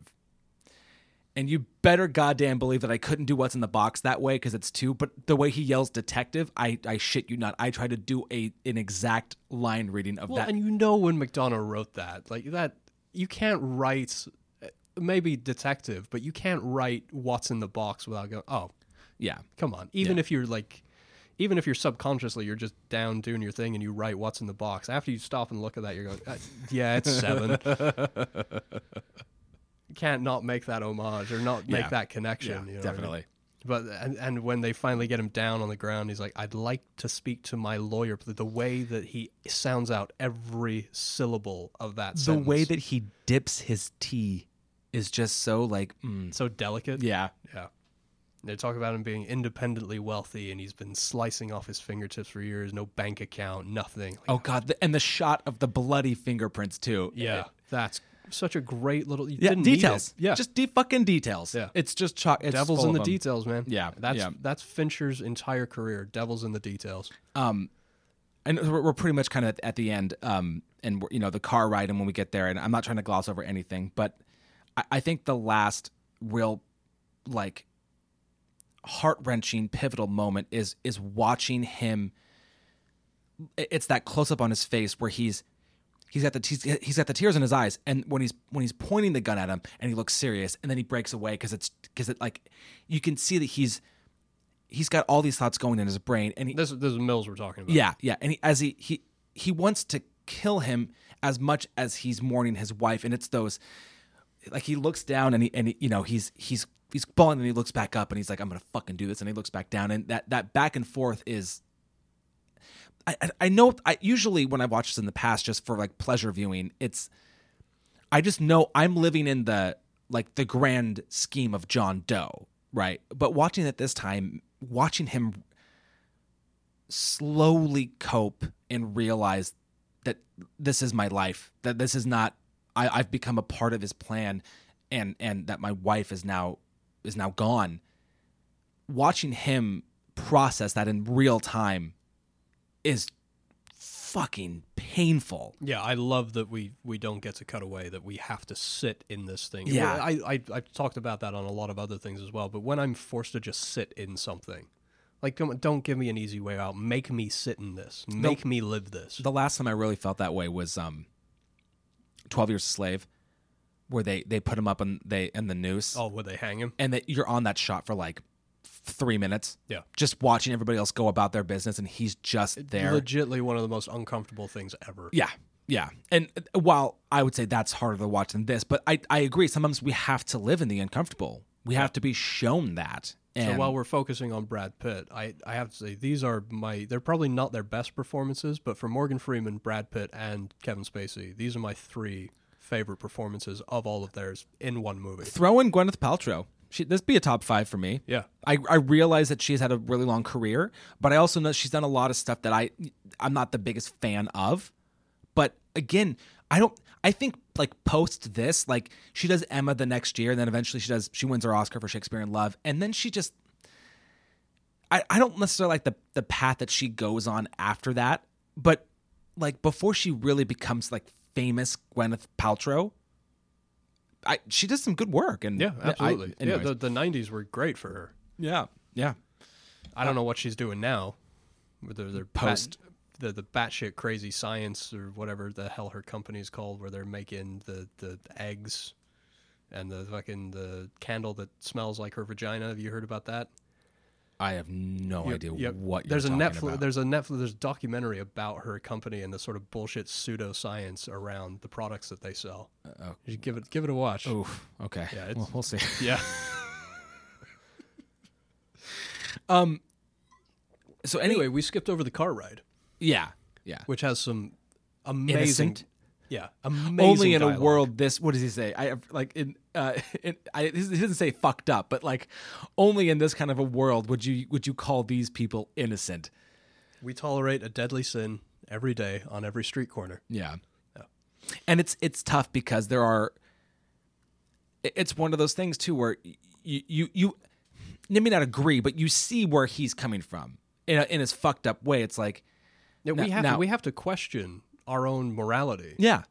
And you better goddamn believe that I couldn't do what's in the box that way because it's two. But the way he yells detective, I, I shit you not. I try to do a an exact line reading of Well, that. and you know when McDonagh wrote that, like that, you can't write. Maybe detective, but you can't write what's in the box without going. Oh, yeah. come on. Even Yeah. if you're like, even if you're subconsciously, you're just down doing your thing and you write what's in the box. After you stop and look at that, you're going, uh, yeah, it's seven. can't not make that homage or not make Yeah. that connection. Yeah, you know what I mean? definitely. But and, and when they finally get him down on the ground, he's like, "I'd like to speak to my lawyer." But the way that he sounds out every syllable of that, The sentence, way that he dips his tea is just so like, mm, so delicate. yeah. yeah. They talk about him being independently wealthy, and he's been slicing off his fingertips for years. No bank account, nothing. Like, Oh god, the, and the shot of the bloody fingerprints too. yeah, that's such a great little. You yeah, didn't details. Yeah, just de- fucking details. Yeah. it's just chalk. It's Devil's in the of 'em. details, man. Yeah, that's yeah. that's Fincher's entire career. Devil's in the details. Um, and we're, pretty much kind of at the end um and we're, you know the car ride and when we get there and i'm not trying to gloss over anything but i, I think the last real like heart-wrenching pivotal moment is is watching him it's that close-up on his face where he's he's got the he's got the tears in his eyes and when he's when he's pointing the gun at him and he looks serious and then he breaks away because it's because it like you can see that he's he's got all these thoughts going in his brain and he, This this is Mills we're talking about. yeah, yeah, and he, as he he he wants to kill him as much as he's mourning his wife, and it's those like he looks down and he and he, you know he's he's he's falling and he looks back up and he's like I'm gonna fucking do this and he looks back down and that that back and forth is. I, I- know I usually when I watch this in the past just for like pleasure viewing it's I just know I'm living in the like the grand scheme of John Doe right? But watching it this time watching him slowly cope and realize that this is my life that this is not I, i've become a part of his plan and and that my wife is now is now gone. Watching him process that in real time is fucking painful Yeah, I love that we we don't get to cut away. That we have to sit in this thing. Yeah. I I I've talked about that on a lot of other things as well. But when I'm forced to just sit in something, like come on, don't give me an easy way out. Make me sit in this. Make me live this. the last time i really felt that way was um 12 years a slave where they they put him up in they in the noose Oh, would they hang him? and that you're on that shot for like three minutes Yeah. just watching everybody else go about their business and he's just there Legitly one of the most uncomfortable things ever. yeah yeah and uh, while i would say that's harder to watch than this but i i agree sometimes we have to live in the uncomfortable we have to be shown that and So while we're focusing on Brad Pitt, I, I have to say these are my they're probably not their best performances, but for Morgan Freeman, Brad Pitt, and Kevin Spacey, these are my three favorite performances of all of theirs in one movie. throw in gwyneth paltrow she, this be a top five for me Yeah. I, I realize that she's had a really long career, but I also know she's done a lot of stuff that I I'm not the biggest fan of. But again, I don't I think like post this, like she does Emma the next year, and then eventually she does she wins her Oscar for Shakespeare in Love, and then she just I, I don't necessarily like the the path that she goes on after that, but like before she really becomes like famous Gwyneth Paltrow, I she does some good work and Yeah, I- absolutely. yeah, the, the 90s were great for her. yeah, yeah. I don't know what she's doing now. With they're Post. bat, the the batshit crazy science or whatever the hell her company's called, where they're making the the eggs and the fucking the candle that smells like her vagina. Have you heard about that? I have no idea Yep. what you're there's a Netflix about. there's a Netflix there's a documentary about her company and the sort of bullshit pseudoscience around the products that they sell. oh. You should give it give it a watch. Oof. Okay. Yeah, it's- Well, we'll see. Yeah. um. So anyway, anyway, we skipped over the car ride, yeah, yeah. which has some amazing Innocent. Yeah, amazing. Only in a world this. What does he say? I like in. Uh, in, I, he doesn't say fucked up, but like, only in this kind of a world would you would you call these people innocent? we tolerate a deadly sin every day on every street corner. Yeah. yeah. And it's it's tough because there are it's one of those things too where you you you you may not agree, but you see where he's coming from in a, in his fucked up way. It's like Yeah, we Now- have now- to, we have to question our own morality. Yeah.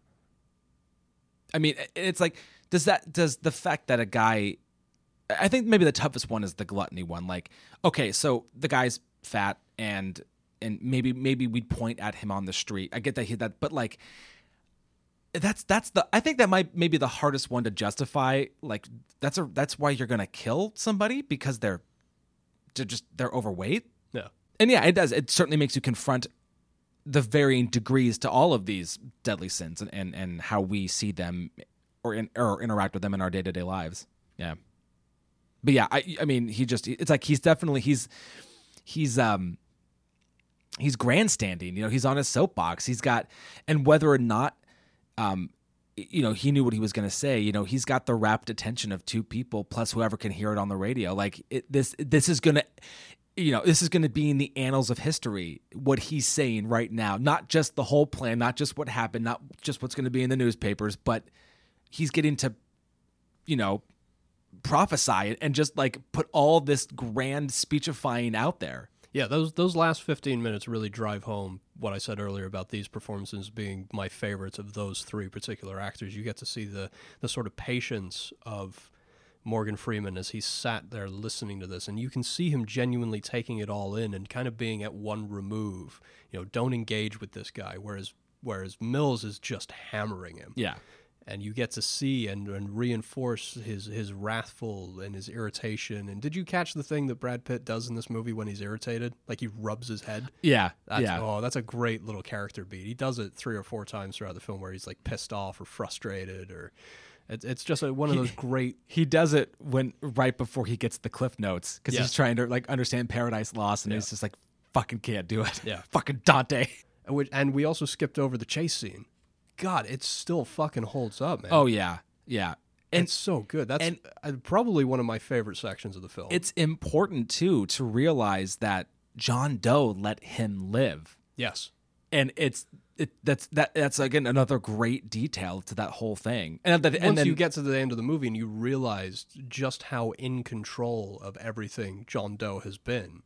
I mean, it's like, does that, does the fact that a guy, I think maybe the toughest one is the gluttony one. Like, okay, so the guy's fat and, and maybe, maybe we'd point at him on the street. I get that he, that, but like, that's, that's the, I think that might maybe the hardest one to justify. Like, that's a, that's why you're going to kill somebody because they're, they're just, they're overweight. Yeah. And yeah, it does. It certainly makes you confront the varying degrees to all of these deadly sins and, and, and how we see them or in, or interact with them in our day to day lives. Yeah. but yeah, I I mean he just it's like he's definitely he's he's um he's grandstanding. You know, he's on his soapbox. He's got and whether or not um you know he knew what he was going to say you know he's got the rapt attention of two people plus whoever can hear it on the radio like it, this this is going to you know this is going to be in the annals of history what he's saying right now not just the whole plan not just what happened not just what's going to be in the newspapers but he's getting to you know prophesy and just like put all this grand speechifying out there Yeah, those those last 15 minutes really drive home what I said earlier about these performances being my favorites of those three particular actors. You get to see the the sort of patience of Morgan Freeman as he sat there listening to this and you can see him genuinely taking it all in and kind of being at one remove. You know, don't engage with this guy whereas whereas Mills is just hammering him yeah and you get to see and, and reinforce his his wrathful and his irritation. And did you catch the thing that Brad Pitt does in this movie when he's irritated? Like he rubs his head. yeah That's, yeah Oh, that's a great little character beat. He does it three or four times throughout the film where he's like pissed off or frustrated or. It's, it's just a, one of those great. he does it when right before he gets the cliff notes because Yeah. he's trying to like understand paradise lost and Yeah. he's just like fucking can't do it Yeah. fucking dante which- And we also skipped over the chase scene. God, it still fucking holds up, man. oh yeah yeah and it's so good. That's and- uh, probably one of my favorite sections of the film. it's important too to realize that john doe let him live yes. and it's it, that's that that's again another great detail to that whole thing. And, that, and Once then you get to the end of the movie and you realize just how in control of everything John Doe has been.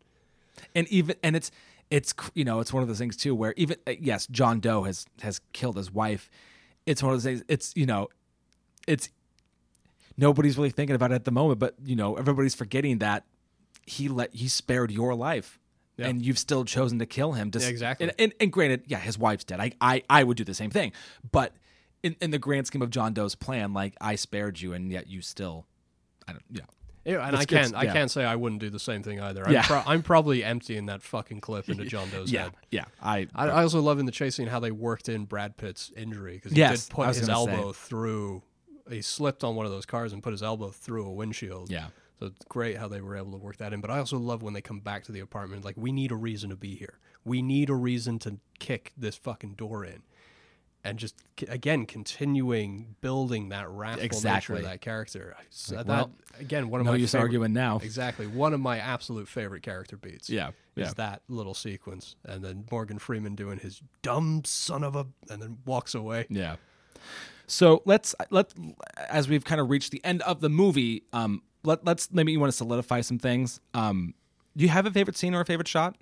and even and it's it's you know it's one of those things too where even uh, yes john doe has has killed his wife. It's one of those things it's you know it's nobody's really thinking about it at the moment but you know everybody's forgetting that he let he spared your life Yeah. and you've still chosen to kill him to, Yeah, exactly. and, and, and granted yeah his wife's dead I, I i would do the same thing but in, in the grand scheme of john doe's plan like i spared you and yet you still i don't yeah Yeah, and It's- I can't it's- I can't say I wouldn't do the same thing either. Yeah. I'm, pro- I'm probably emptying that fucking clip into John Doe's yeah head. yeah i I, I also love in the chase scene how they worked in Brad Pitt's injury because he Yes, did put his gonna say. elbow through. He slipped on one of those cars and put his elbow through a windshield. yeah So it's great how they were able to work that in. But I also love when they come back to the apartment, like, we need a reason to be here. We need a reason to kick this fucking door in. And just, again, continuing building that wrathful nature Exactly. of that character. So Like, that, well, again, one of no my use favorite- arguing now Exactly. One of my absolute favorite character beats. Yeah, Is yeah. that little sequence. And then Morgan Freeman doing his dumb son of a, and then walks away. Yeah. So let's let as we've kind of reached the end of the movie. Um, let let's maybe you want to solidify some things. Um, do you have a favorite scene or a favorite shot?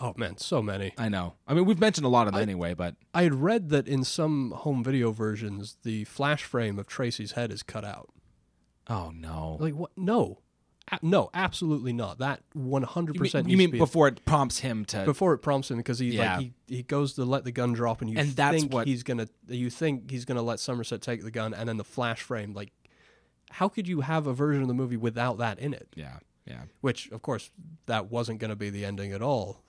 Oh, man, so many. I know. I mean, we've mentioned a lot of them anyway, but I had read that in some home video versions, the flash frame of Tracy's head is cut out. oh no. Like what? No, A- no, absolutely not. That one hundred You mean, percent. you mean before it prompts him to? before it prompts him because he Yeah. like he, he goes to let the gun drop and you And that's think what- he's gonna you think he's gonna let Somerset take the gun and then the flash frame like how could you have a version of the movie without that in it? yeah, yeah, Which of course that wasn't gonna be the ending at all.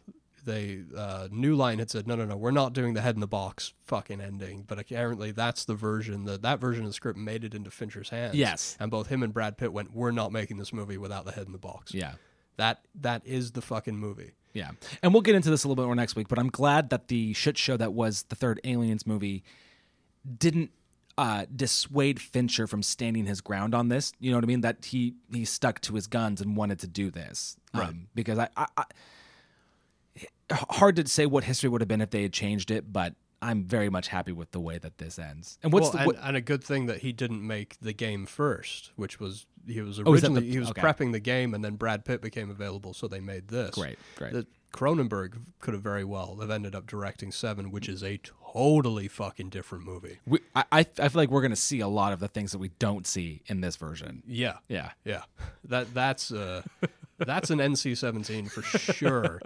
They uh, New Line had said no no no we're not doing the head in the box fucking ending, but apparently that's the version that that version of the script made it into Fincher's hands. Yes. and both him and Brad Pitt went we're not making this movie without the head in the box. yeah. That that is the fucking movie. Yeah. And we'll get into this a little bit more next week, but I'm glad that the shit show that was the third Aliens movie didn't uh, dissuade Fincher from standing his ground on this. You know what I mean? That he he stuck to his guns and wanted to do this. Um, because I, I, I hard to say what history would have been if they had changed it, but I'm very much happy with the way that this ends. And what's well, the and, what, and a good thing that he didn't make the game first, which was he was Oh, the- originally he was okay. prepping the game, and then Brad Pitt became available, so they made this. Great, great. That Cronenberg could have very well have ended up directing Seven, which is a totally fucking different movie. we, I, I feel like we're going to see a lot of the things that we don't see in this version. Yeah, Yeah. yeah. That that's uh that's an NC seventeen for sure.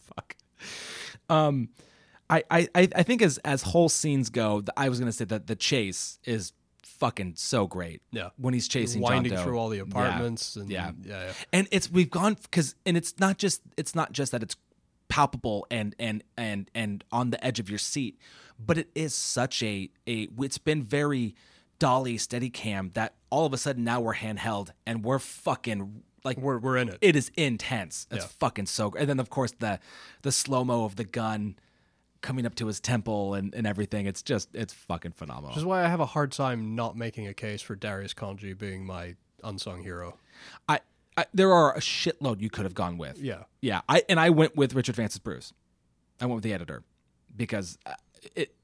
Fuck. Um, I, I, I think as as whole scenes go, I was gonna say that the chase is fucking so great. Yeah. when he's chasing winding John Doe. through all the Yeah. apartments and Yeah. yeah, yeah. and it's we've gone because and it's not just it's not just that it's palpable and and and and on the edge of your seat, but it is such a a it's been very dolly steady cam that all of a sudden now we're handheld and we're fucking like We're we're in it. it is intense. It's Yeah. fucking so And then of course the the slow mo of the gun coming up to his temple and, and everything. It's just it's fucking phenomenal. Which is why I have a hard time not making a case for Darius Khondji being my unsung hero. I, I there are a shitload you could have gone with. Yeah. Yeah. I and I went with Richard Francis Bruce. I went with the editor because uh, it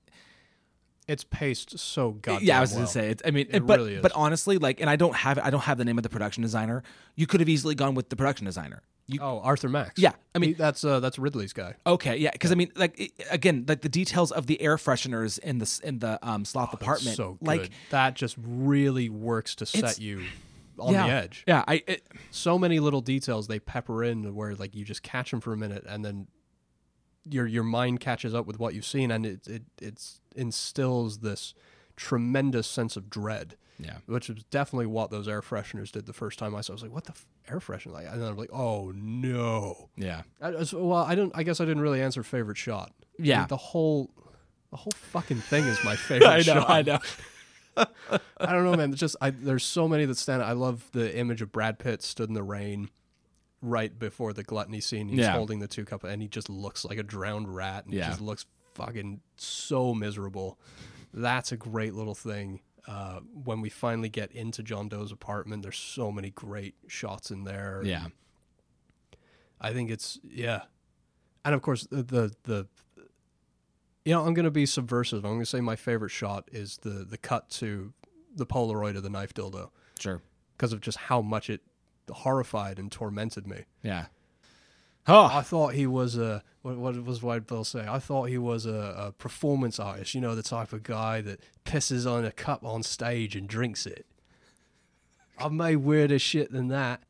It's paced so goddamn yeah, I was well. gonna say it. I mean, It but really is. but honestly, like, and I don't have I don't have the name of the production designer. You could have easily gone with the production designer. You Oh, Arthur Max. Yeah, I mean- He- that's uh, that's Ridley's guy. okay, yeah, because I mean, like it- again, like the details of the air fresheners in the in the um, sloth apartment, Oh, So good. like that just really works to set you on yeah, the edge. Yeah, I it, So many little details they pepper in where like you just catch them for a minute and then your your mind catches up with what you've seen and it it it's instills this tremendous sense of dread. yeah, which is definitely what those air fresheners did the first time I saw. it. I was like, "What the f- air freshener?" Like, and then I'm like, "Oh no!" yeah, I, I- so- well, I don't. I guess I didn't really answer favorite shot. Yeah. Like, the whole, the whole fucking thing is my favorite. I know, shot. I know. I don't know, man. It's just I, there's so many that stand. out. I love the image of Brad Pitt stood in the rain, right before the gluttony scene. He's Yeah. holding the two cup, and he just looks like a drowned rat, and Yeah. he just looks fucking so miserable. That's a great little thing. Uh, when we finally get into John Doe's apartment, there's so many great shots in there. Yeah, I think it's yeah, and of course the the, the you know I'm gonna be subversive. I'm gonna say my favorite shot is the the cut to the Polaroid of the knife dildo sure, because of just how much it horrified and tormented me. yeah. Oh, I thought he was a what, what was White Bill say? I thought he was a, a performance artist. You know, the type of guy that pisses on a cup on stage and drinks it. I've made weirder shit than that.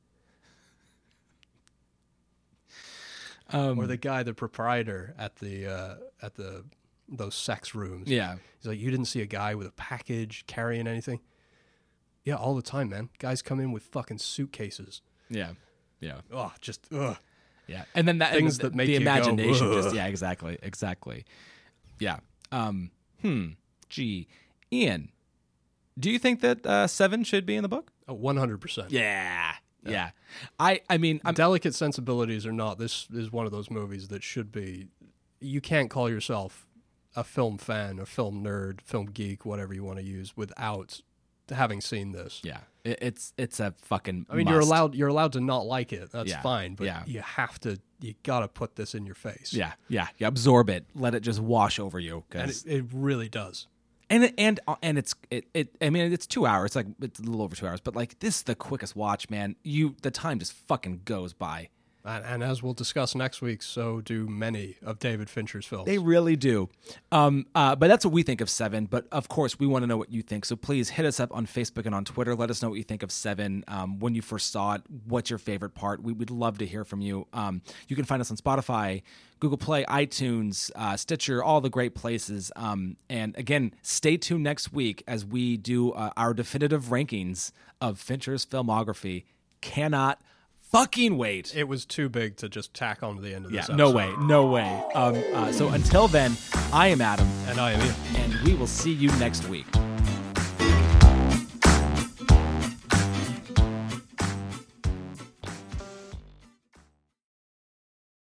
um, or the guy, the proprietor at the uh, at the those sex rooms. yeah, he's like, you didn't see a guy with a package carrying anything. Yeah, all the time, man. Guys come in with fucking suitcases. yeah, yeah. Oh, just ugh. Yeah, and then that and Things the, that make the you go, imagination just yeah, exactly, exactly. Yeah. Um. Hmm. Gee, Ian, do you think that uh, Seven should be in the book? One hundred percent. Yeah. Yeah. I. I mean, I'm. Delicate sensibilities or not, this is one of those movies that should be. You can't call yourself a film fan, a film nerd, film geek, whatever you want to use, without having seen this. Yeah. It, it's it's a fucking. I mean, you're allowed you're allowed to not like it. That's Yeah, fine, but yeah. you have to. You gotta put this in your face. Yeah. Yeah. Yeah. Absorb it. Let it just wash over you. and Cause, it, it really does. and it, and uh, and it's it, it. I mean, it's two hours. Like it's a little over two hours. But like this is the quickest watch, man. You the time just fucking goes by. And, and as we'll discuss next week, so do many of David Fincher's films. They really do. Um, uh, but that's what we think of Seven. But of course, we want to know what you think. So please hit us up on Facebook and on Twitter. Let us know what you think of Seven. Um, when you first saw it, what's your favorite part? We would love to hear from you. Um, you can find us on Spotify, Google Play, iTunes, uh, Stitcher, all the great places. Um, and again, stay tuned next week as we do uh, our definitive rankings of Fincher's filmography. Cannot fucking wait. it was too big to just tack on to the end of Yeah, this. no way, no way. Um, uh, so until then, I am Adam, And I am Ian. and we will see you next week.